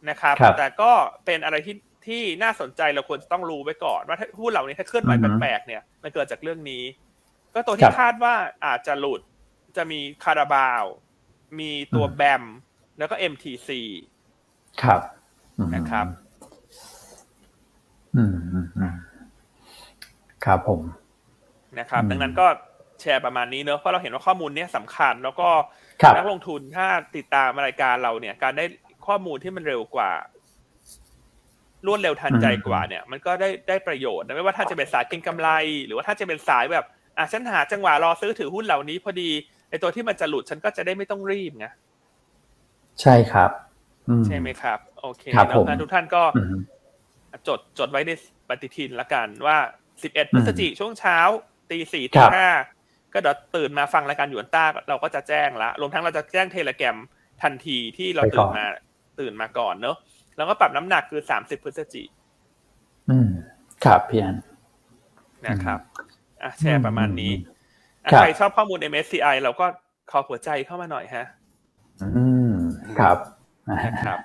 นะครับแต่ก็เป็นอะไรที่ที่น่าสนใจเราควรจะต้องรู้ไว้ก่อน ว่าหุ้นเหล่านี้ถ้าเคลื่อนไหวแปลกๆเนี่ยมันเกิดจากเรื่องนี้ ก็ตัวที่คาดว่าอาจจะหลุดจะมีคาราบาว มีตัวแบม แล้วก็ MTC ครับนะครับ อืมครับผมนะครับ ดังนั้นก็แชร์ประมาณนี้เนอะเพราะเราเห็นว่าข้อมูลนี้สำคัญ แล้วก็นักลงทุนถ้าติดตามรายการเราเนี่ย การได้ข้อมูลที่มันเร็วกว่ารวดเร็วทันใจกว่าเนี่ย มันก็ได้ได้ประโยชน์ไม่ว่าถ้าจะเป็นสายเก็งกำไร หรือว่าถ้าจะเป็นสายแบบอะฉันหาจังหวะรอซื้อถือหุ้นเหล่านี้พอดีไอ้ตัวที่มันจะหลุดฉันก็จะได้ไม่ต้องรีบไงใช่ครับใช่ไหมครับ โอเคแล้วทุกท่านก็ จดจดไว้ในปฏิทินละกันว่าสิบเอ็ดพฤศจิช่วงเช้าตีสี่ตีห้าก็เดี๋ยวตื่นมาฟังรายการหยวนต้าเราก็จะแจ้งละรวมทั้งเราจะแจ้งเทเลแกรมทันทีที่เราตื่นมาตื่นมาก่อนเนอะแล้วก็ปรับน้ำหนักคือสามสิบพฤศจิอืมครับพี่อันนะครับอะแชร์ประมาณนี้ใครชอบข้อมูล MSCI เราก็ขอหัวใจเข้ามาหน่อยฮะ อืม ครับนะครับ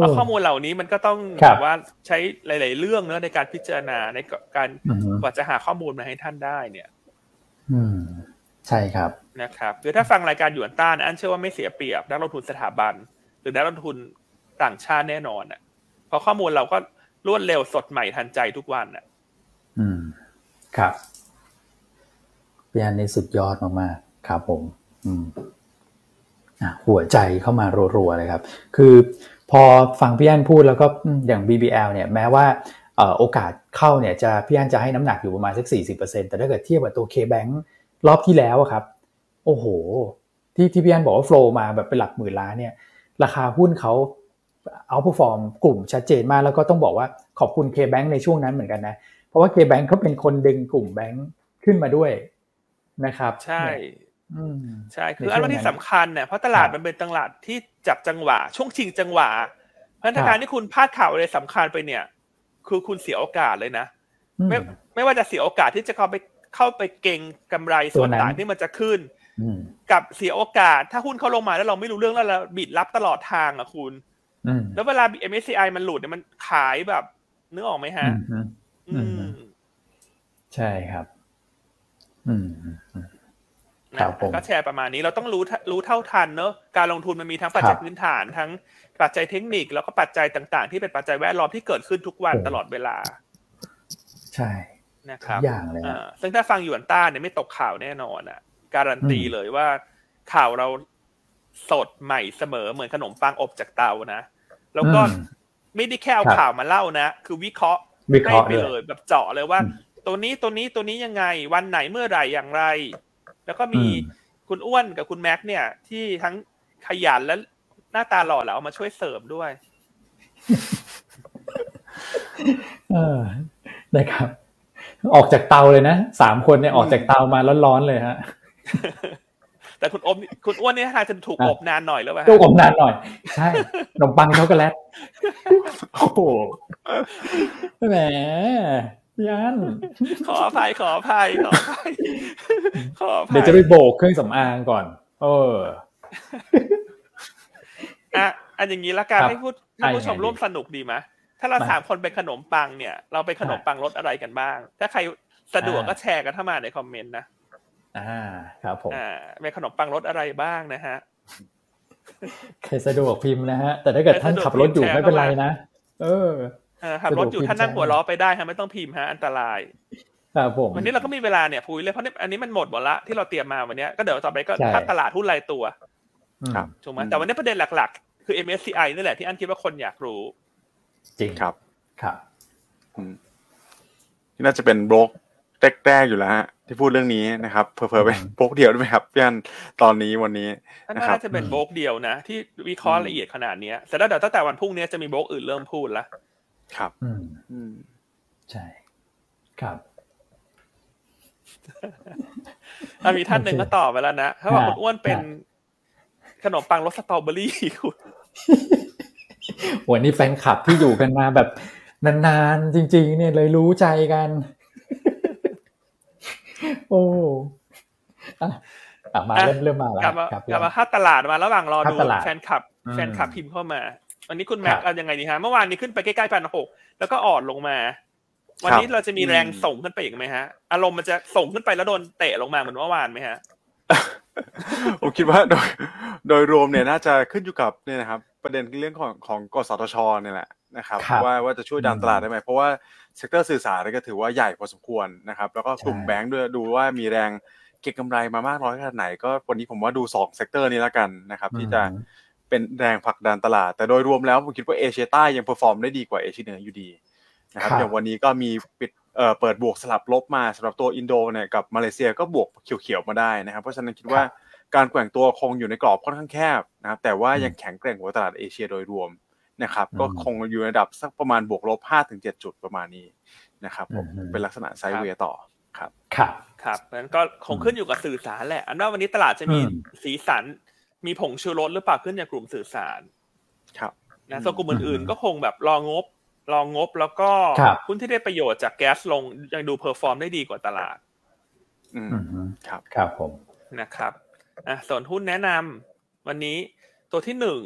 เอาข้อมูลเหล่านี้มันก็ต้องแบบว่าใช้หลาย ๆ เรื่องเนอะในการพิจารณาในการกว่าจะหาข้อมูลมาให้ท่านได้เนี่ย อืมใช่ครับนะครับคือถ้าฟังรายการหยวนต้านอันเชื่อว่าไม่เสียเปรียบนักลงทุนสถาบัน หรือนักลงทุนต่างชาติแน่นอนอะเพราะข้อมูลเราก็รวดเร็วสดใหม่ทันใจทุกวันอะ อืม ครับพี่อันนี้สุดยอดมากๆครับผม อืมหัวใจเข้ามารัวๆเลยครับ คือ พอฟังพี่อันพูดแล้วก็อย่าง BBL เนี่ยแม้ว่าโอกาสเข้าเนี่ยจะพี่อันจะให้น้ำหนักอยู่ประมาณสัก 40%แต่ถ้าเกิดเทียบกับตัว K-Bank รอบที่แล้วครับ โอ้โห ที่ที่พี่อันบอกว่าโฟล์มาแบบเป็นหลักหมื่นล้านเนี่ยราคาหุ้นเขาเอาผู้ฟอร์มกลุ่มชัดเจนมากแล้วก็ต้องบอกว่าขอบคุณ K-Bank ในช่วงนั้นเหมือนกันนะ เพราะว่า K-Bank เขาเป็นคนดึงกลุ่มแบงค์ขึ้นมาด้วยนะครับ ใช่อืม ใช่คือในช่วงอันว่าที่นั้นสำคัญเนี่ยเพราะตลาดครับมันเป็นตลาดที่จับจังหวะ ช่วงชิงจังหวะเพราะฉะนั้นครับการที่คุณพลาดข่าวอะไรสำคัญไปเนี่ย คือคุณเสียโอกาสเลยนะอืมไม่ไม่ว่าจะเสียโอกาสที่จะเข้าไปเข้าไปเก่งกำไรส่วนตัวนั้นต่างที่มันจะขึ้นอืมกับเสียโอกาส ถ้าหุ้นเขาลงมาแล้วเราไม่รู้เรื่องแล้วเราบิดรับตลอดทางอะคุณอืมแล้วเวลา MSCI มันหลุดเนี่ยมันขายแบบนึกออกไหมฮะอืมอืมอือืมมใช่ครับ อืมอืมอืมครั นะบผมก็แชร์ประมาณนี้เราต้องรู้ทัรู้เท่าทันเนอะการลงทุนมันมีทั้งปัจจัยครับพื้นฐานทั้งปัจจัยเทคนิคแล้วก็ปัจจัยต่างๆ ที่เป็นปัจจัยแวดล้อมที่เกิดขึ้นทุกวันโอ้ตลอดเวลา ใช่นะคทุรับกอย่างเลยอ่านะซึ่งถ้าฟังหยวนต้าเนี่ยไม่ตกข่าวแน่นอนอะ การันตีอืมเลยว่าข่าวเราสดใหม่เสมอเหมือนขนมปังอบจากเตานะ แล้วก็อืมไม่ได้แค่เอาครับข่าวมาเล่านะ คือวิเคราะห์วิเคราะห์ให้ไปด้วยเลยแบบเจาะเลยว่าอืมตัวนี้ตัวนี้ตัวนี้ยังไง วันไหนเมื่อไหร่อย่างไร แล้วก็มีอืมคุณอ้วนกับคุณแม็กซ์เนี่ย ที่ทั้งขยันและหน้าตาหล่อเหลามาช่วยเสริมด้วยเออนะครับ ออกจากเตาเลยนะสามคนเนี่ยออกจากเตามาร้อนๆเลยฮะแต่คุณอมคุณอ้วนเนี่ยทางจะถูกอะอบนานหน่อยแล้วป่ะก็อมนานหน่อย ใช่ขนมปังช็อกโกแลตโอ้โหแหม ยันขออภัยขออภัยขออภัยขออภัยเดี๋ยวจะไปโบกเครื่องสำอางก่อน เอออะอันอย่างนี้ละกันครับให้พูดให้ผู้ชมอะยังไงดีร่วมสนุกดีไหมถ้าเรามาสามคนเป็นขนมปังเนี่ย เราเป็นขนมปังรสอะไรกันบ้าง ถ้าใครสะดวกอ่าก็แชร์กันเข้ามาในคอมเมนต์นะอ่าครับผมอ่าเป็นขนมปังรสอะไรบ้างนะฮะใครสะดวกพิมพ์นะฮะแต่ถ้าเกิดท่านขับรถอยู่ใครสะดวกไม่เป็นไรพิมพ์แชร์นะเออเออ ขับรถอยู่สะดวกพิมพ์ท่านนั่งแชร์หัวล้อไปได้ฮะไม่ต้องพิมพ์ฮะอันตรายครับผมวันนี้เราก็มีเวลาเนี่ยพูยเลยเพราะเนี่ยอันนี้มันหมดหมดละที่เราเตรียมมาวันเนี้ยก็เดี๋ยวต่อไปก็ใช่พักตลาดหุ้นรายตัวอืมครับถูกไหมแต่วันนี้ประเด็นหลักๆ คือ MSCI นี่แหละที่อันคิดว่าคนอยากรู้ จริงครับครับอืมนี่น่าจะเป็นบล็อกแรกๆอยู่แล้วฮะที่พูดเรื่องนี้นะครับเพอๆเป็นบล็อกเดียวด้วยไหมครับพี่อันตอนนี้วันนี้นั่นนะครับน่าจะเป็นโบรกเดียวนะ ที่วิเคราะห์ละเอียดขนาดเนี้ยเสร็จแล้วเดี๋ยวตั้งแต่วันพรุ่งนี้จะมีโบรกอื่นเริ่มพูดละ ครับ อืมอืมใช่ ครับอะมีท่านหนึ่งก็ตอบไปแล้วนะเขาบอกฮะคุณอ้วนเป็นฮะขนมปังรสสตรอเบอรี่คุณวันนี้แฟนคลับที่อยู่กันมาแบบนานๆจริง ๆ เนี่ยเลยรู้ใจกัน โอ้อะอะมาอะเริ่มเริ่มมาแล้วกลับมาครับกลับมาภาพตลาดมาระหว่างรอภาพดูตลาดแฟนคลับอืมแฟนคลับพิมพ์เข้ามา วันนี้คุณแม็กครับเอายังไงดีฮะเมื่อวานนี้ขึ้นไปใกล้ๆพันหกแล้วก็อ่อนลงมา วันนี้ครับเราจะมีแรงอืมส่งขึ้นไปอีกไหมฮะ อารมณ์มันจะส่งขึ้นไปแล้วโดนเตะลงมาเหมือนเมื่อวานไหมฮะผมคิดว่าโดยโดยรวมเนี่ยน่าจะขึ้นอยู่กับเนี่ยนะครับ ประเด็นเรื่องของของกสทชเนี่ยแหละนะครับครับว่าว่าจะช่วยดันอืมตลาดได้ไหมเพราะว่า sector สื่อสารเนี่ยก็ถือว่าใหญ่พอสมควรนะครับ แล้วก็กลุ่มใช่แบงค์ด้วยดูว่ามีแรงเก็งกำไรมามากน้อยขนาดไหน ก็วันนี้ผมว่าดูสอง sector นี้แล้วกันนะครับ ที่จะอืม เป็นแรงผลักดันตลาด แต่โดยรวมแล้วผมคิดว่าเอเชียใต้ยัง perform ได้ดีกว่าเอเชียเหนืออยู่ดีนะครับครับอย่างวันนี้ก็มีปิดเอ่อเปิดบวกสลับลบมาสำหรับตัวอินโดเนี่ยกับมาเลเซียก็บวกเขียวๆมาได้นะครับ เพราะฉะนั้นคิดว่าครับการแกว่งตัวคงอยู่ในกรอบค่อนข้างแคบนะครับแต่ว่าอืมยังแข็งแกร่งกว่าตลาดเอเชียโดยรวมนะครับอืมก็คงอยู่ในระดับสักประมาณบวกลบ5ถึง7จุดประมาณนี้นะครับผมอืมเป็นลักษณะไซด์เวย์ต่อครับครับครับนั้นก็คงขึ้นอยู่กับสื่อสารแหละ อันว่าวันนี้ตลาดจะมีอืมสีสัน มีผงชูรสหรือเปล่าขึ้นจากกลุ่มสื่อสารครับนะส่วนกลุ่มอื่นอืมๆก็คงแบบรองบรองบแล้วก็ครับหุ้นที่ได้ประโยชน์จากแก๊สลงยังดู perform ได้ดีกว่าตลาด อืมอืมครับครับผมนะครับอะส่วนหุ้นแนะนำวันนี้ตัวที่หนึ่ง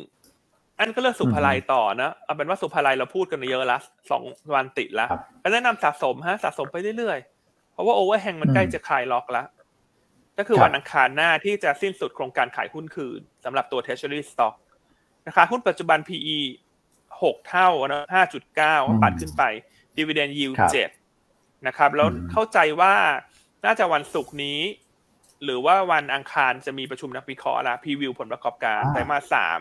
อันก็เลือกศุภาลัยต่อนะเอาเป็นว่าศุภาลัยเราพูดกันมาเยอะละสองวันติดละครับก็แนะนำสะสมฮะสะสมไปเรื่อยๆ เพราะว่า overhang มันใกล้อืมจะคลายล็อกแล้ว ก็คือครับวันอังคารหน้าที่จะสิ้นสุดโครงการขายหุ้นคืนสำหรับตัว Treasury Stock นะคะหุ้นปัจจุบัน PE หกเท่านะห้าจุดเก้าปัดขึ้นไป Dividend Yield ครับเจ็ดนะครับ แล้วอืมเข้าใจว่าน่าจะวันศุกร์นี้ หรือว่าวันอังคารจะมีประชุมนักวิเคราะห์ละพรีวิวผลประกอบการอ่าไตรมาสสาม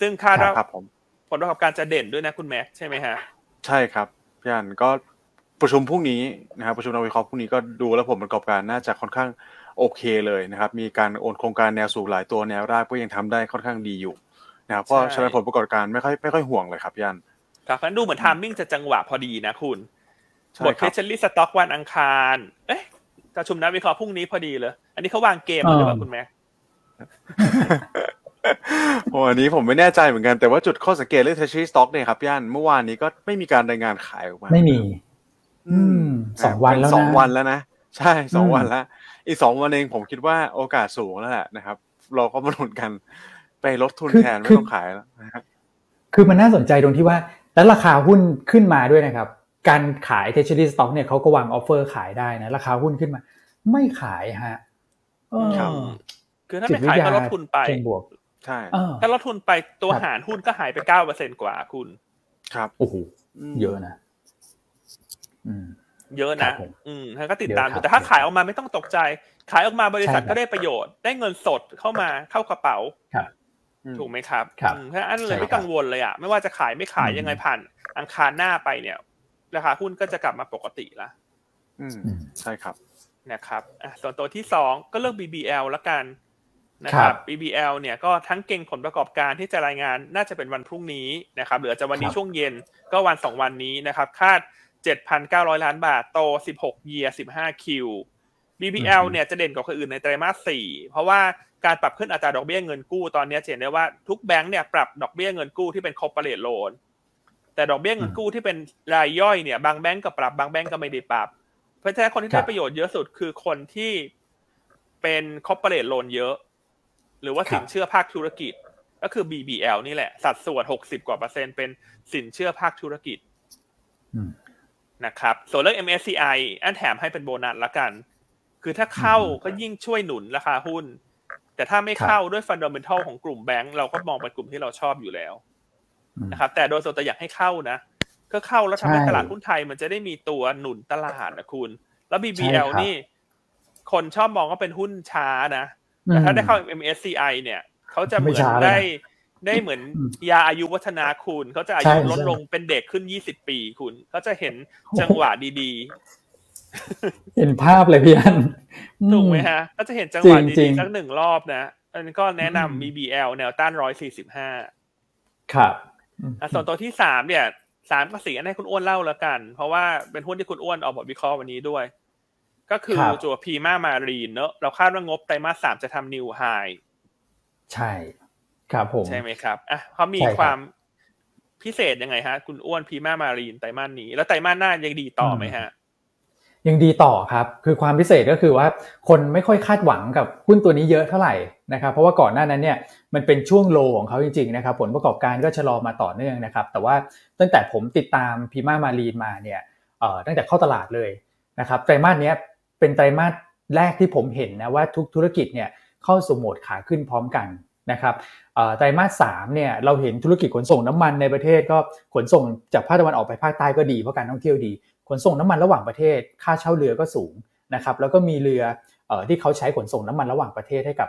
ซึ่งคาดว่าครับผมผลประกอบการจะเด่นด้วยนะคุณแม็กซ์ใช่ไหมฮะ ใช่ครับพี่อันก็ประชุมพรุ่งนี้นะครับประชุมนักวิเคราะห์พรุ่งนี้ก็ดูแล้วผมประกอบการน่าจะค่อนข้าง โอเคเลยนะครับ มีการโอนโครงการแนวสูงหลายตัวแนวราบก็ยังทำได้ค่อนข้างดีอยู่นะครับก็ฉะนั้นผลประกอบการไม่ค่อยไม่ค่อยห่วงเลยครับยันครับงั้นดูเหมือนทามมิ่งจะจังหวะพอดีนะคุณบทเพชรลี่สต็อกวันอังคาร เอ๊ะประชุมนักวิเคราะห์พรุ่งนี้พอดีเลย อันนี้เขาวางเกมหรือเปล่าคุณแม่โอ้อันนี้ผมไม่แน่ใจเหมือนกันแต่ว่าจุดข้อสังเกตเรื่อง treasury stock เนี่ยครับย่านเมื่อวานนี้ก็ไม่มีการรายงานขายออกมา ไม่มี อืมสองวันแล้วนะสองวันแล้วนะ ใช่สองอืมวันแล้วอีกสองวันเองผมคิดว่าโอกาสสูงแล้วแหละนะครับ เราก็มาลุ้นกันไปลดทุนแทนไม่ต้องขายแล้วนะฮะคือมันน่าสนใจตรงที่ว่า แล้วราคาหุ้นขึ้นมาด้วยนะครับ การขาย treasury stock เนี่ยเขาก็วาง offer ขายได้นะ ราคาหุ้นขึ้นมา ไม่ขายฮะเออครับคือถ้าไม่ขายก็ลดทุนไปเชิงบวกใช่เออถ้าลดทุนไปตัวครับหารหุ้นก็หายไปเก้าเปอร์เซ็นกว่าคุณ ครับโอ้โหมเยอะนะ อืม เยอะครันะบผมอืมท่านก็ติดตามเยอะครับดูแต่ถ้าขายออกมาไม่ต้องตกใจ ขายออกมาบริษัทใช่ครับก็ได้ประโยชน์ ได้เงินสดเข้ามาเข้ากระเป๋าครับถูกไหมครับครับอืมเพราะฉะนั้นเลยใช่ไม่ครับกังวลเลยอะ ไม่ว่าจะขายไม่ขายอืมยังไงผ่าน อังคารหน้าไปเนี่ย ราคาหุ้นก็จะกลับมาปกติละ อืมอืมใช่ครับ นะครับอะส่วนตัวที่สองก็เลือก BBL ละกันนะคครัรับบ BBL เนี่ยก็ทั้งเก่งผลประกอบการที่จะรายงานน่าจะเป็นวันพรุ่งนี้นะครับหรืออาจจะวันนี้ครับช่วงเย็นก็วันสองวันนี้นะครับ คาด 7,900 ล้านบาท โต 16 year 15 Q BBL เนี่ยจะเด่นกว่าคนอื่นในไตรมาส 4 เพราะว่าการปรับขึ้นอัตราดอกเบี้ยเงินกู้ตอนนี้จะเห็นได้ว่าทุกแบงก์เนี่ยปรับดอกเบี้ยเงินกู้ที่เป็น corporate loan แต่ดอกเบี้ยเงินกู้ที่เป็นรายย่อยเนี่ยบางแบงก์ก็ปรับบางแบงก์ก็ไม่ได้ปรับ เพราะฉะนั้นคนที่ครัได้บประโยชน์เยอะสุดคือคนที่เป็น corporate loan เยอะ หรือว่าครับสินเชื่อภาคธุรกิจ ก็คือ BBL นี่แหละ สัดส่วน 60 กว่าเปอร์เซ็นต์เป็นสินเชื่อภาคธุรกิจอืม นะครับส่วนเรื่อง MSCI อันแถมให้เป็นโบนัสละกัน คือถ้าเข้าอืมก็ยิ่งช่วยหนุนราคาหุ้น แต่ถ้าไม่เข้าด้วยฟันเด m e n t a l ของกลุ่มแบงก์เราก็มองเป็นกลุ่มที่เราชอบอยู่แล้วอืมนะครับ แต่โดยส่วนตัวอยากให้เข้านะก็เข้าแล้วทำให้ใช่ตลาดหุ้นไทยมันจะได้มีตัวหนุนตลาดนะคุณ แล้วใช่ BBL ครับนี่ คนชอบมองว่าเป็นหุ้นช้านะแต่ถ้าได้เข้า MSCI เนี่ยเขาจะเหมือนไม่ช้าเลยนะได้ ได้เหมือนอืมยาอายุวัฒนาคุณเขาจะอาใช่ยุลดใช่ลงเป็นเด็กขึ้น20ปีคุณเขาจะเห็นจังหวะดีเห็นภาพเลยพี่อันๆถูกไหมอืฮะก็จะเห็นจังหวะจริดีงๆๆสักหนึ่งรอบนะอันนี้ก็แนะอืมนำ BBL แนวต้าน145ครับอืมอะส่วนตัวที่สามเนี่ยสามกับสี่อันให้คุณอ้วนเล่าแล้วกัน เพราะว่าเป็นหุ้นที่คุณอ้วนออกบทวิเคราะห์วันนี้ด้วย ก็คือครับตัวพีมามารีนเนอะเราคาดว่างบไตรมาสสามจะทำนิวไฮใช่ ครับผมใช่ไหมครับอะเขามีใช่ครับความพิเศษยังไงฮะ คุณอ้วนพีมามารีนไตรมาสนี้ แล้วไตรมาสหน้ายังดีต่อไหมฮะ ยังดีต่อครับ คือความพิเศษก็คือว่าคนไม่ค่อยคาดหวังกับหุ้นตัวนี้เยอะเท่าไหร่นะครับเพราะว่าก่อนหน้านั้นเนี่ยมันเป็นช่วงโลของเขาจริงๆนะครับผลประกอบการก็ชะลอมาต่อเนื่องนะครับ แต่ว่าตั้งแต่ผมติดตามพีมามารีนมาเนี่ยเอ่อตั้งแต่เข้าตลาดเลยนะครับไตรมาสเนี้ยเป็นไตรมาสแรกที่ผมเห็นนะว่าทุกธุรกิจเนี่ยเข้าสู่โหมดขาขึ้นพร้อมกัน นะครับไตรมาสสามเนี่ยเราเห็นธุรกิจขนส่งน้ำมันในประเทศก็ขนส่งจากภาคตะวันออกไปภาคใต้ก็ดีเพราะการท่องเที่ยวดี ขนส่งน้ำมันระหว่างประเทศ ค่าเช่าเรือก็สูงนะครับแล้วก็มีเรืออที่เขาใช้ขนส่งน้ำมันระหว่างประเทศให้กับ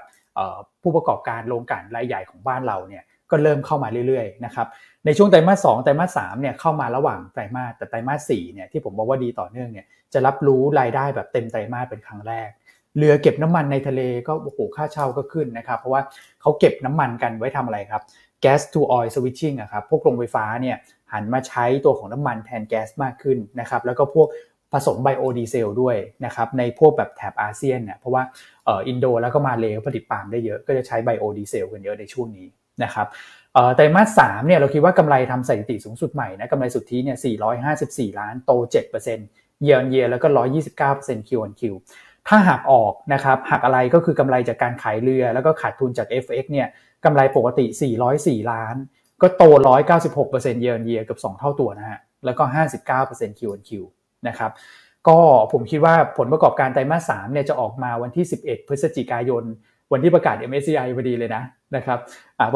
ผู้ประกอบการโรงกลั่นรายใหญ่ของบ้านเราเนี่ยก็เริ่มเข้ามาเรื่อยๆนะครับในช่วงไตรมาสสองไตรมาสสามเนี่ยเข้ามาระหว่างไตรมาสแต่ไตรมาสสี่เนี่ยที่ผมบอกว่าดีต่อเนื่องเนี่ยจะรับรู้รายได้แบบเต็มไตรมาสเป็นครั้งแรก เรือเก็บน้ำมันในทะเลก็โอ้โหค่าเช่าก็ขึ้นนะครับ เพราะว่าเขาเก็บน้ำมันกันไว้ทำอะไรครับ gas to oil switching อะครับพวกโรงไฟฟ้าเนี่ยหันมาใช้ตัวของน้ำมันแทนแก๊สมากขึ้นนะครับแล้วก็พวกผสมไบโอดีเซลด้วยนะครับในพวกแบบแถบอาเซียนเนี่ยเพราะว่าเอ่ออินโดแล้วก็มาเลผลิตปาล์มได้เยอะก็จะใช้ไบโอดีเซลกันเยอะในช่วงนี้นะครับเอ่อไตรมาสสามเนี่ยเราคิดว่ากำไรทำสถิติสูงสุดใหม่นะกำไรสุทธิเนี่ย454 ล้านโต7% year on year แล้วก็ 129% Q on Q ถ้าหักออกนะครับหักอะไรก็คือกำไรจากการขายเรือ แล้วก็ขาดทุนจาก FX เนี่ยกำไรปกติ 404 ล้าน ก็โต 196% year on year เกือบ2 เท่าตัวนะฮะแล้วก็ 59% Q&Q นะครับก็ผมคิดว่าผลประกอบการไตรมาส3เนี่ยจะออกมาวันที่ 11 พฤศจิกายน วันที่ประกาศ MSCI พอดีเลยนะนะครับ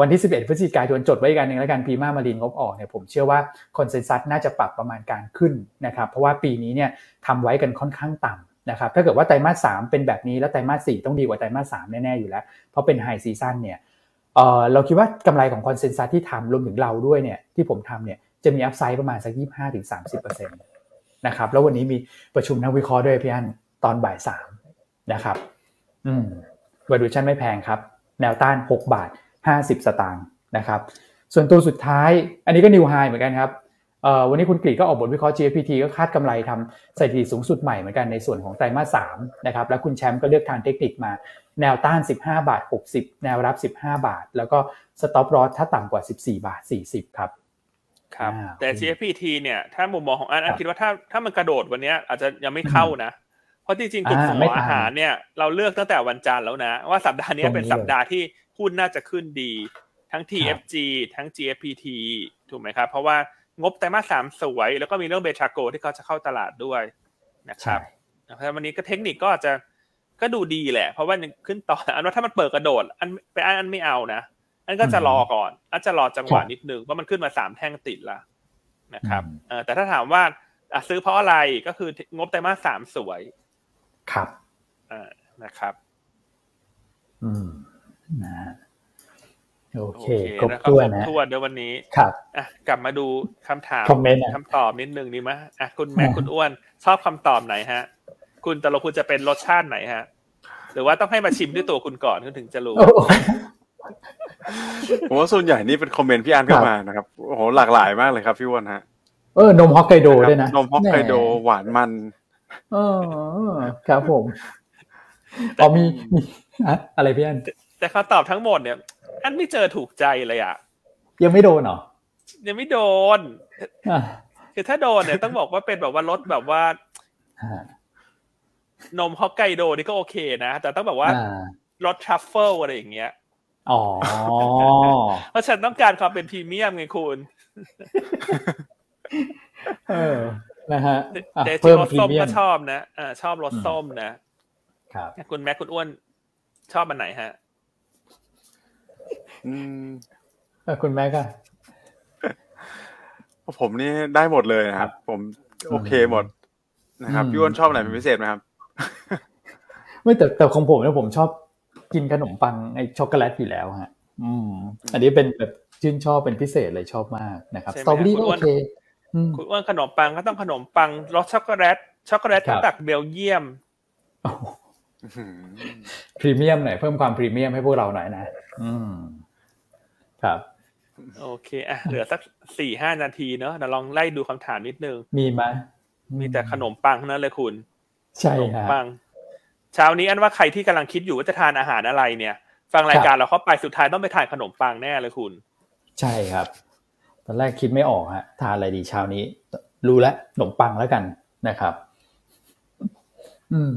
วันที่ 11 พฤศจิกายนจดไว้กันหนึ่งแล้วกันพีมามารินงบออกเนี่ยผมเชื่อว่าconsensus น่าจะปรับประมาณการขึ้นนะครับเพราะว่าปีนี้เนี่ยทำไว้กันค่อนข้างต่ำ นะครับถ้าเกิดว่าไตรมาส3เป็นแบบนี้แล้วไตรมาส4ต้องดีกว่าไตรมาส3แน่ๆอยู่แล้ว เพราะเป็น high season เนี่ยเออเราคิดว่ากำไรของ consensus ที่ทำรวมถึงเราด้วยเนี่ยที่ผมทำเนี่ยจะมี upside ประมาณสัก25-30%นตนะครับแล้ววันนี้มีประชุมนักวิเคราะห์ด้วยพี่อันตอนบ่ายสามนะครับอืมวาดูชั่นไม่แพงครับ แนวต้าน6บาท50สตางค์นะครับส่วนตัวสุดท้าย อันนี้ก็ new high เหมือนกันครับ วันนี้คุณกรีก็ออกบทวิเคราะห์ GFPT ก็คาดกำไรทำสถิติสูงสุดใหม่เหมือนกันในส่วนของไตรมาส3นะครับ แล้วคุณแชมป์ก็เลือกทางเทคนิคมา แนวต้าน 15 บาท 60 แนวรับ 15 บาท แล้วก็ stop loss ถ้าต่ำกว่า 14 บาท 40 ครับครับแต่ GFPT เนี่ยถ้ามุมมองของอันอันคิดว่าถ้าถ้ามันกระโดดวันนี้อาจจะยังไม่เข้านะ เพราะจริงๆกลุ่มส่งออกอาหารเนี่ยเราเลือกตั้งแต่วันจันทร์แล้วนะ ว่าสัปดาห์นี้เป็นสัปดาห์ที่หุ้นน่าจะขึ้นดี ทั้ง TFG ทั้ง GFPT ถูกไหมครับ เพราะว่า งบไตรมาสสามสวย แล้วก็มีเรื่องเบชาโกที่เขาจะเข้าตลาดด้วยนะครับเพราะวันนี้ก็เทคนิคก็อาจจะก็ดูดีแหละ เพราะว่าขึ้นต่ออันว่าถ้ามันเปิดกระโดด อันไปอันอันไม่เอานะอันก็จะรอก่อนอันจะรอจังหวะนิดนึงว่ามันขึ้นมาสามแท่งติดละนะครับแต่ถ้าถามว่าซื้อเพราะอะไรก็คืองบไตรมาสสามสวย ครับอ่านะครับ อืมนะ โอเคครบถ้วนนะทวนเดี๋ยววันนี้ครับอะกลับมาดูคำถามคอมเมนต์คำตอบนิดนึงดีไหมอะคุณแม่คุณอ้วนชอบคำตอบไหนฮะ คุณแต่ละคุณจะเป็นรสชาติไหนฮะ หรือว่าต้องให้มาชิมด้วยตัวคุณก่อนถึงจะรู้ผมว่าส่วนใหญ่นี่เป็นคอมเมนต์พี่อันเข้ามานะครับโอ้โหหลากหลายมากเลยครับพี่อ้วนฮะเออนมฮอกไกโดด้วยนะนมฮอกไกโดหวานมันเออครับผมอ๋อมีมีอะไรพี่อัน แต่คำตอบทั้งหมดเนี่ย อันไม่เจอถูกใจเลยอะ ยังไม่โดนเหรอ ยังไม่โดน คือถ้าโดนเนี่ยต้องบอกว่าเป็นแบบว่ารสแบบว่านมฮอกไกโดนี่ก็โอเคนะ แต่ต้องแบบว่ารสทรัฟเฟิลอะไรอย่างเงี้ยอ๋อเพราะฉันต้องการความเป็นพรีเมียมไงคุณเออนะฮะแต่จริงรสส้มก็ชอบนะอ่าชอบรสส้มนะครับ คุณแม็กคุณอ้วนชอบมันไหนฮะ อืมคุณแม่ก็ผมนี่ได้หมดเลยนะครับ ผมโอเคหมดนะครับพี่อ้วนชอบไหนเป็นพิเศษไหมครับ ไม่แต่แต่ของผมเนี่ยผมชอบกินขนมปังไอช็อกโกแลตอยู่แล้วฮะ อืม อันนี้เป็นแบบชื่นชอบเป็นพิเศษเลยชอบมากนะครับสตรอเบอรี่ก็โอเคคุณอ้วนขนมปังก็ต้องขนมปังรสช็อกโกแลตช็อกโกแลตจากเบลเยียมพรีเมียมหน่อยเพิ่มความพรีเมียมให้พวกเราหน่อยนะ อืม ครับโอเคอะเหลือสักสี่ห้านาทีเนาะเดี๋ยวลองไล่ดูคำถามนิดนึง มีไหมมีแต่ขนมปังนั้นเลยคุณ ใช่ครับปังเช้านี้อันว่าใครที่กำลังคิดอยู่ว่าจะทานอาหารอะไรเนี่ย ฟังรายการเราเข้าไปสุดท้ายต้องไปทานขนมปังแน่เลยคุณ ใช่ครับ ตอนแรกคิดไม่ออกฮะทานอะไรดีเช้านี้ รู้แล้วขนมปังแล้วกันนะครับ อืม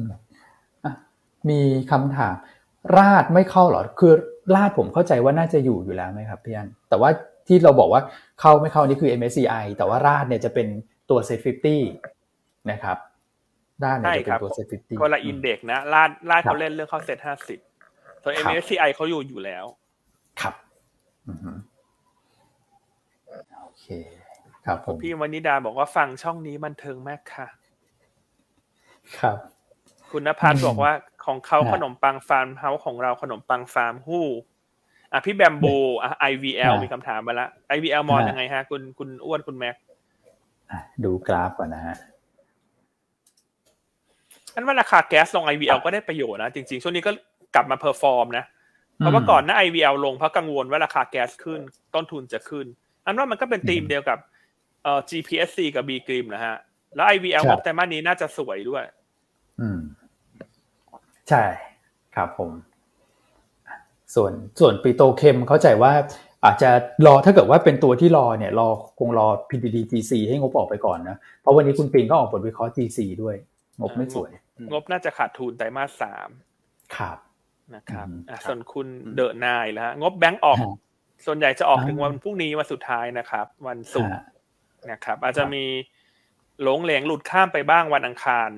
มีคำถาม ราดไม่เข้าหรอคือลาดผมเข้าใจว่าน่าจะอยู่อยู่แล้วไหมครับพี่อันแต่ว่าที่เราบอกว่าเข้าไม่เข้านี่คือ MSCI แต่ว่าราดเนี่ยจะเป็นตัว Set 50นะครับด้านเนี่ยจะเป็นตัว Set 50คนละอินเด็กนะลาดลาดเขาเล่นเรื่องเข้า Set 50ส่วน MSCI เขาอยู่อยู่แล้ว ครับโอเคครับผมพี่วนิดาบอกว่าฟังช่องนี้บันเทิงมากค่ะ ครับ คุณนภัสบอกว่า ของเขาขนมปังฟาร์มเฮาของเราขนมปังฟาร์มฮู้อะพี่แบมบูอะ IVL มีคำถามมาละ IVL มองยังไงฮะ คุณคุณอ้วนคุณแม็กดูกราฟก่อนนะฮะอันว่าราคาแก๊สลง IVL ก็ได้ประโยชน์นะ จริงๆ ช่วงนี้ก็กลับมา perform นะเพราะว่าก่อนหน้า IVL ลงเพราะกังวลว่าราคาแก๊สขึ้น ต้นทุนจะขึ้น อันว่ามันก็เป็นธีมเดียวกับเอ่อ GPSC กับ B กริมนะฮะ แล้ว IVL งบไตรมาสนี้น่าจะสวยด้วย อืม ใช่ครับผม ส่วนส่วนปิโตเคมเข้าใจว่าอาจจะรอถ้าเกิดว่าเป็นตัวที่รอเนี่ยรอคงรอ PDD GC ให้งบออกไปก่อนนะ เพราะวันนี้คุณปิงก็ออกบทวิเคราะห์ GC ด้วย งบไม่สวย งบน่าจะขาดทุนไตรมาสสามครับนะครับส่วนคุณเดอะนายแล้วงบแบงก์ออก ส่วนใหญ่จะออกถึงวันพรุ่งนี้วันสุดท้ายนะครับ วันศุกร์นะครับ อาจจะมีหลงเหลงหลุดข้ามไปบ้างวันอังคาร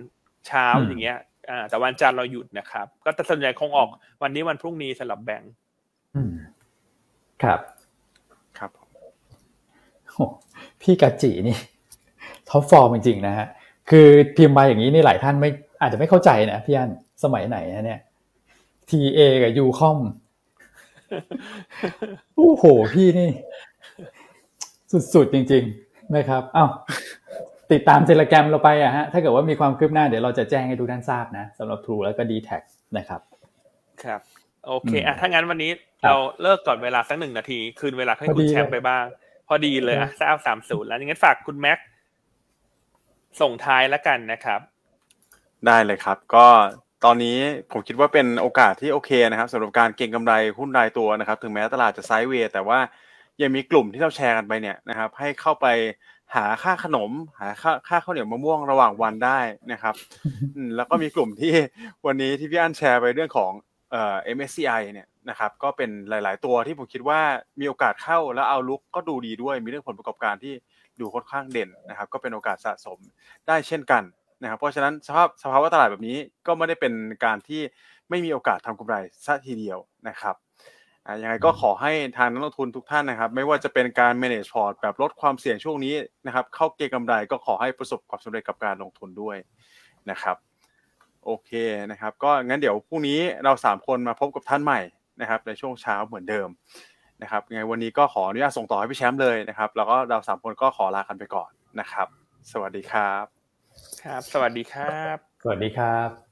เช้าอย่างเงี้ย อ่าแต่วันจันทร์เราหยุดนะครับ ก็แต่ส่วนใหญ่คงออกวันนี้วันพรุ่งนี้สำหรับแบงค์ครับ ครับโอ้พี่กาจินี่ top form จริงๆนะฮะคือพิมพ์มาอย่างนี้นี่หลายท่านไม่อาจจะไม่เข้าใจนะพี่อันสมัยไหนนะเนี่ย TA กับยูคอมโอ้โหพี่นี่ สุดๆจริง ๆ นะครับอ้าว ติดตามเทเลแกรมเราไปอะฮะถ้าเกิดว่ามีความคืบหน้าเดี๋ยวเราจะแจ้งให้ทุกท่านทราบนะสำหรับ True แล้วก็ d t แทนะครับ ครับ โอเคอะถ้างั้นวันนี้เราเลิกก่อนเวลาสักหนึ่งนาที คืนเวลาให้คุณแชมป์ไปบ้าง พอดีเลยอะเก้าสามศูนย์แล้วงั้นฝากคุณแม็กส่งท้ายแล้วกันนะครับ ได้เลยครับ ก็ตอนนี้ผมคิดว่าเป็นโอกาสที่โอเคนะครับสำหรับการเก็งกำไรหุ้นรายตัวนะครับ ถึงแม้ตลาดจะไซด์เวย์แต่ว่ายังมีกลุ่มที่เราแชร์กันไปเนี่ยนะครับ ให้เข้าไป หาค่าขนม หาค่าค่าข้าวเหนียวมะม่วงระหว่างวันได้นะครับอืมแล้วก็มีกลุ่มที่วันนี้ที่พี่อั้นแชร์ไปเรื่องของเอ่อ MSCI เนี่ยนะครับก็เป็นหลาย ๆ ตัวที่ผมคิดว่ามีโอกาสเข้าแล้วเอาลุกก็ดูดีด้วย มีเรื่องผลประกอบการที่ดูค่อนข้างเด่นนะครับ ก็เป็นโอกาสสะสมได้เช่นกันนะครับ เพราะฉะนั้นสภาพสภาวะตลาดแบบนี้ก็ไม่ได้เป็นการที่ไม่มีโอกาสทำกำไรซะทีเดียวนะครับ อ่ายังไงก็ขอให้ทางนักลงทุนทุกท่านนะครับ ไม่ว่าจะเป็นการ manage port แบบลดความเสี่ยงช่วงนี้นะครับ เข้าเก็งกำไรก็ขอให้ประสบความสำเร็จกับการลงทุนด้วยนะครับ โอเคนะครับ ก็งั้นเดี๋ยวพรุ่งนี้เราสามคนมาพบกับท่านใหม่นะครับ ในช่วงเช้าเหมือนเดิมนะครับยังไงวันนี้ก็ขออนุญาตส่งต่อให้พี่แชมป์เลยนะครับ แล้วก็เราสามคนก็ขอลากันไปก่อนนะครับ สวัสดีครับ ครับ สวัสดีครับ สวัสดีครับ